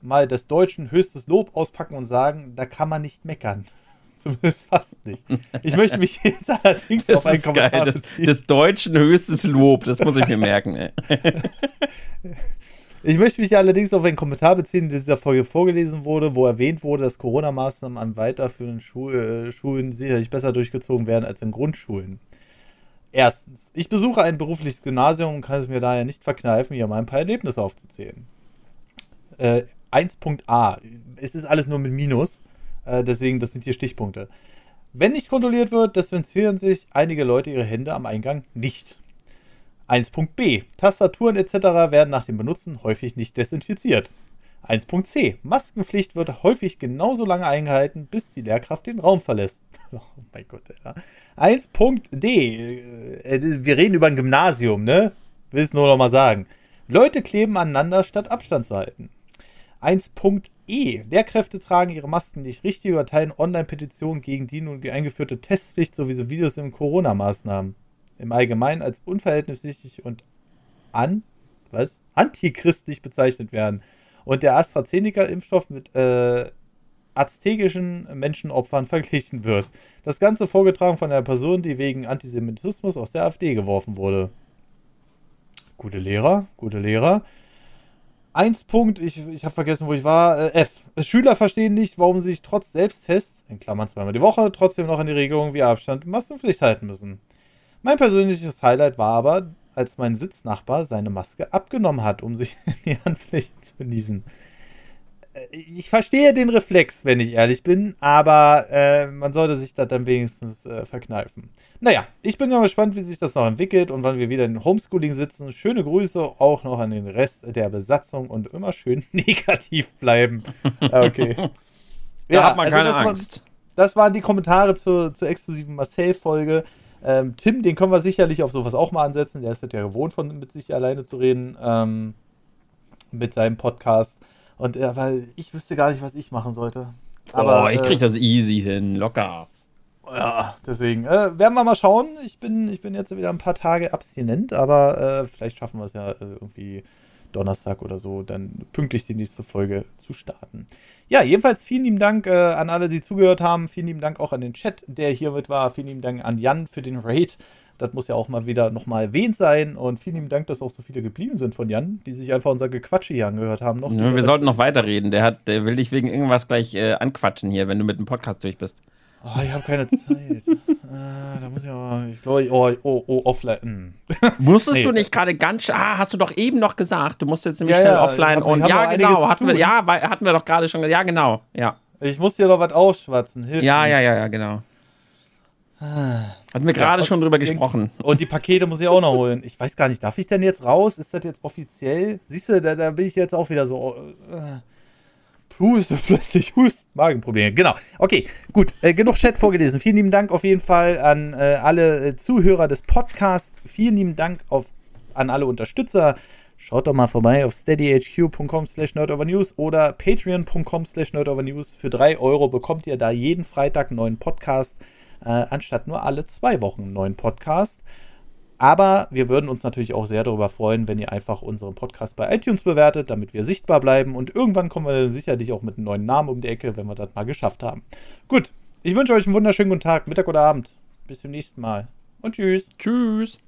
mal des Deutschen höchstes Lob auspacken und sagen, da kann man nicht meckern. [LAUGHS] Zumindest fast nicht. Ich möchte mich jetzt [LAUGHS] allerdings Das auf einen Kommentar geil. Das, beziehen. des Deutschen höchstes Lob. Das muss ich mir merken. Ey. [LAUGHS] Ich möchte mich allerdings auf einen Kommentar beziehen, der in dieser Folge vorgelesen wurde, wo erwähnt wurde, dass Corona-Maßnahmen an weiterführenden äh, Schulen sicherlich besser durchgezogen werden als in Grundschulen. Erstens, ich besuche ein berufliches Gymnasium und kann es mir daher nicht verkneifen, hier mal ein paar Erlebnisse aufzuzählen. Äh, 1.a, es ist alles nur mit Minus, äh, deswegen, das sind hier Stichpunkte. Wenn nicht kontrolliert wird, desinfizieren sich einige Leute ihre Hände am Eingang nicht. 1.b. Tastaturen etc. werden nach dem Benutzen häufig nicht desinfiziert. 1.c. Maskenpflicht wird häufig genauso lange eingehalten, bis die Lehrkraft den Raum verlässt. [LAUGHS] Oh mein Gott, Alter. 1.d. Äh, Wir reden über ein Gymnasium, ne? Will es nur noch mal sagen. Leute kleben aneinander, statt Abstand zu halten. 1.e. Lehrkräfte tragen ihre Masken nicht richtig oder teilen Online-Petitionen gegen die nun eingeführte Testpflicht sowie so Videos in Corona-Maßnahmen im Allgemeinen als unverhältnismäßig und an, was? antichristlich bezeichnet werden und der AstraZeneca-Impfstoff mit äh, aztekischen Menschenopfern verglichen wird. Das Ganze vorgetragen von einer Person, die wegen Antisemitismus aus der AfD geworfen wurde. Gute Lehrer, gute Lehrer. Eins Punkt, ich, ich habe vergessen, wo ich war. Äh, F. Schüler verstehen nicht, warum sie sich trotz Selbsttests, in Klammern zweimal die Woche, trotzdem noch an die Regelungen wie Abstand und Maskenpflicht halten müssen. Mein persönliches Highlight war aber, als mein Sitznachbar seine Maske abgenommen hat, um sich [LAUGHS] in die Handfläche zu niesen. Äh, Ich verstehe den Reflex, wenn ich ehrlich bin, aber äh, man sollte sich das dann wenigstens äh, verkneifen. Naja, ich bin gespannt, wie sich das noch entwickelt und wann wir wieder in Homeschooling sitzen. Schöne Grüße auch noch an den Rest der Besatzung und immer schön [LAUGHS] negativ bleiben. Okay. [LAUGHS] Da hat man also keine das war- Angst. das waren die Kommentare zur, zur exklusiven Marcel-Folge. Ähm, Tim, den können wir sicherlich auf sowas auch mal ansetzen. Der ist ja gewohnt, von mit sich alleine zu reden. Ähm, mit seinem Podcast. Und äh, weil ich wüsste gar nicht, was ich machen sollte. Aber oh, ich krieg äh, das easy hin, locker. ja, deswegen äh, werden wir mal schauen. Ich bin, ich bin jetzt wieder ein paar Tage abstinent, aber äh, vielleicht schaffen wir es ja äh, irgendwie Donnerstag oder so, dann pünktlich die nächste Folge zu starten. Ja, jedenfalls vielen lieben Dank äh, an alle, die zugehört haben. Vielen lieben Dank auch an den Chat, der hier mit war. Vielen lieben Dank an Jan für den Raid. Das muss ja auch mal wieder nochmal erwähnt sein. Und vielen lieben Dank, dass auch so viele geblieben sind von Jan, die sich einfach unser Gequatsche hier angehört haben. Noch Ja, wir sollten noch weiterreden. Der, hat, der will dich wegen irgendwas gleich äh, anquatschen hier, wenn du mit dem Podcast durch bist. Oh, ich habe keine Zeit. ah, da muss ich aber. Ich glaube, oh, oh, oh, offline. hm. Musstest Nee. du nicht gerade ganz. Ah, hast du doch eben noch gesagt. Du musst jetzt nämlich Ja, schnell ja, offline hab- und. Ja, genau. Hatten wir, ja, hatten wir doch gerade schon. Ja, genau. Ja. Ich muss dir noch was ausschwatzen. Hilf Ja, mir. ja, ja, ja, genau. Hatten wir gerade und- schon drüber gesprochen. Und die Pakete muss ich auch noch holen. Ich weiß gar nicht, darf ich denn jetzt raus? Ist das jetzt offiziell? Siehst du, da, da bin ich jetzt auch wieder so. Äh, Puste, [LAUGHS] plötzlich Hust, Magenprobleme. Genau. Okay, gut. Äh, genug Chat vorgelesen. Vielen lieben Dank auf jeden Fall an äh, alle äh, Zuhörer des Podcasts. Vielen lieben Dank auf, an alle Unterstützer. Schaut doch mal vorbei auf steadyhq.com slash nerdovernews oder patreon.com slash nerdovernews. Für 3 Euro bekommt ihr da jeden Freitag einen neuen Podcast, äh, anstatt nur alle zwei Wochen einen neuen Podcast. Aber wir würden uns natürlich auch sehr darüber freuen, wenn ihr einfach unseren Podcast bei iTunes bewertet, damit wir sichtbar bleiben. Und irgendwann kommen wir dann sicherlich auch mit einem neuen Namen um die Ecke, wenn wir das mal geschafft haben. Gut, ich wünsche euch einen wunderschönen guten Tag, Mittag oder Abend. Bis zum nächsten Mal. Und tschüss. Tschüss.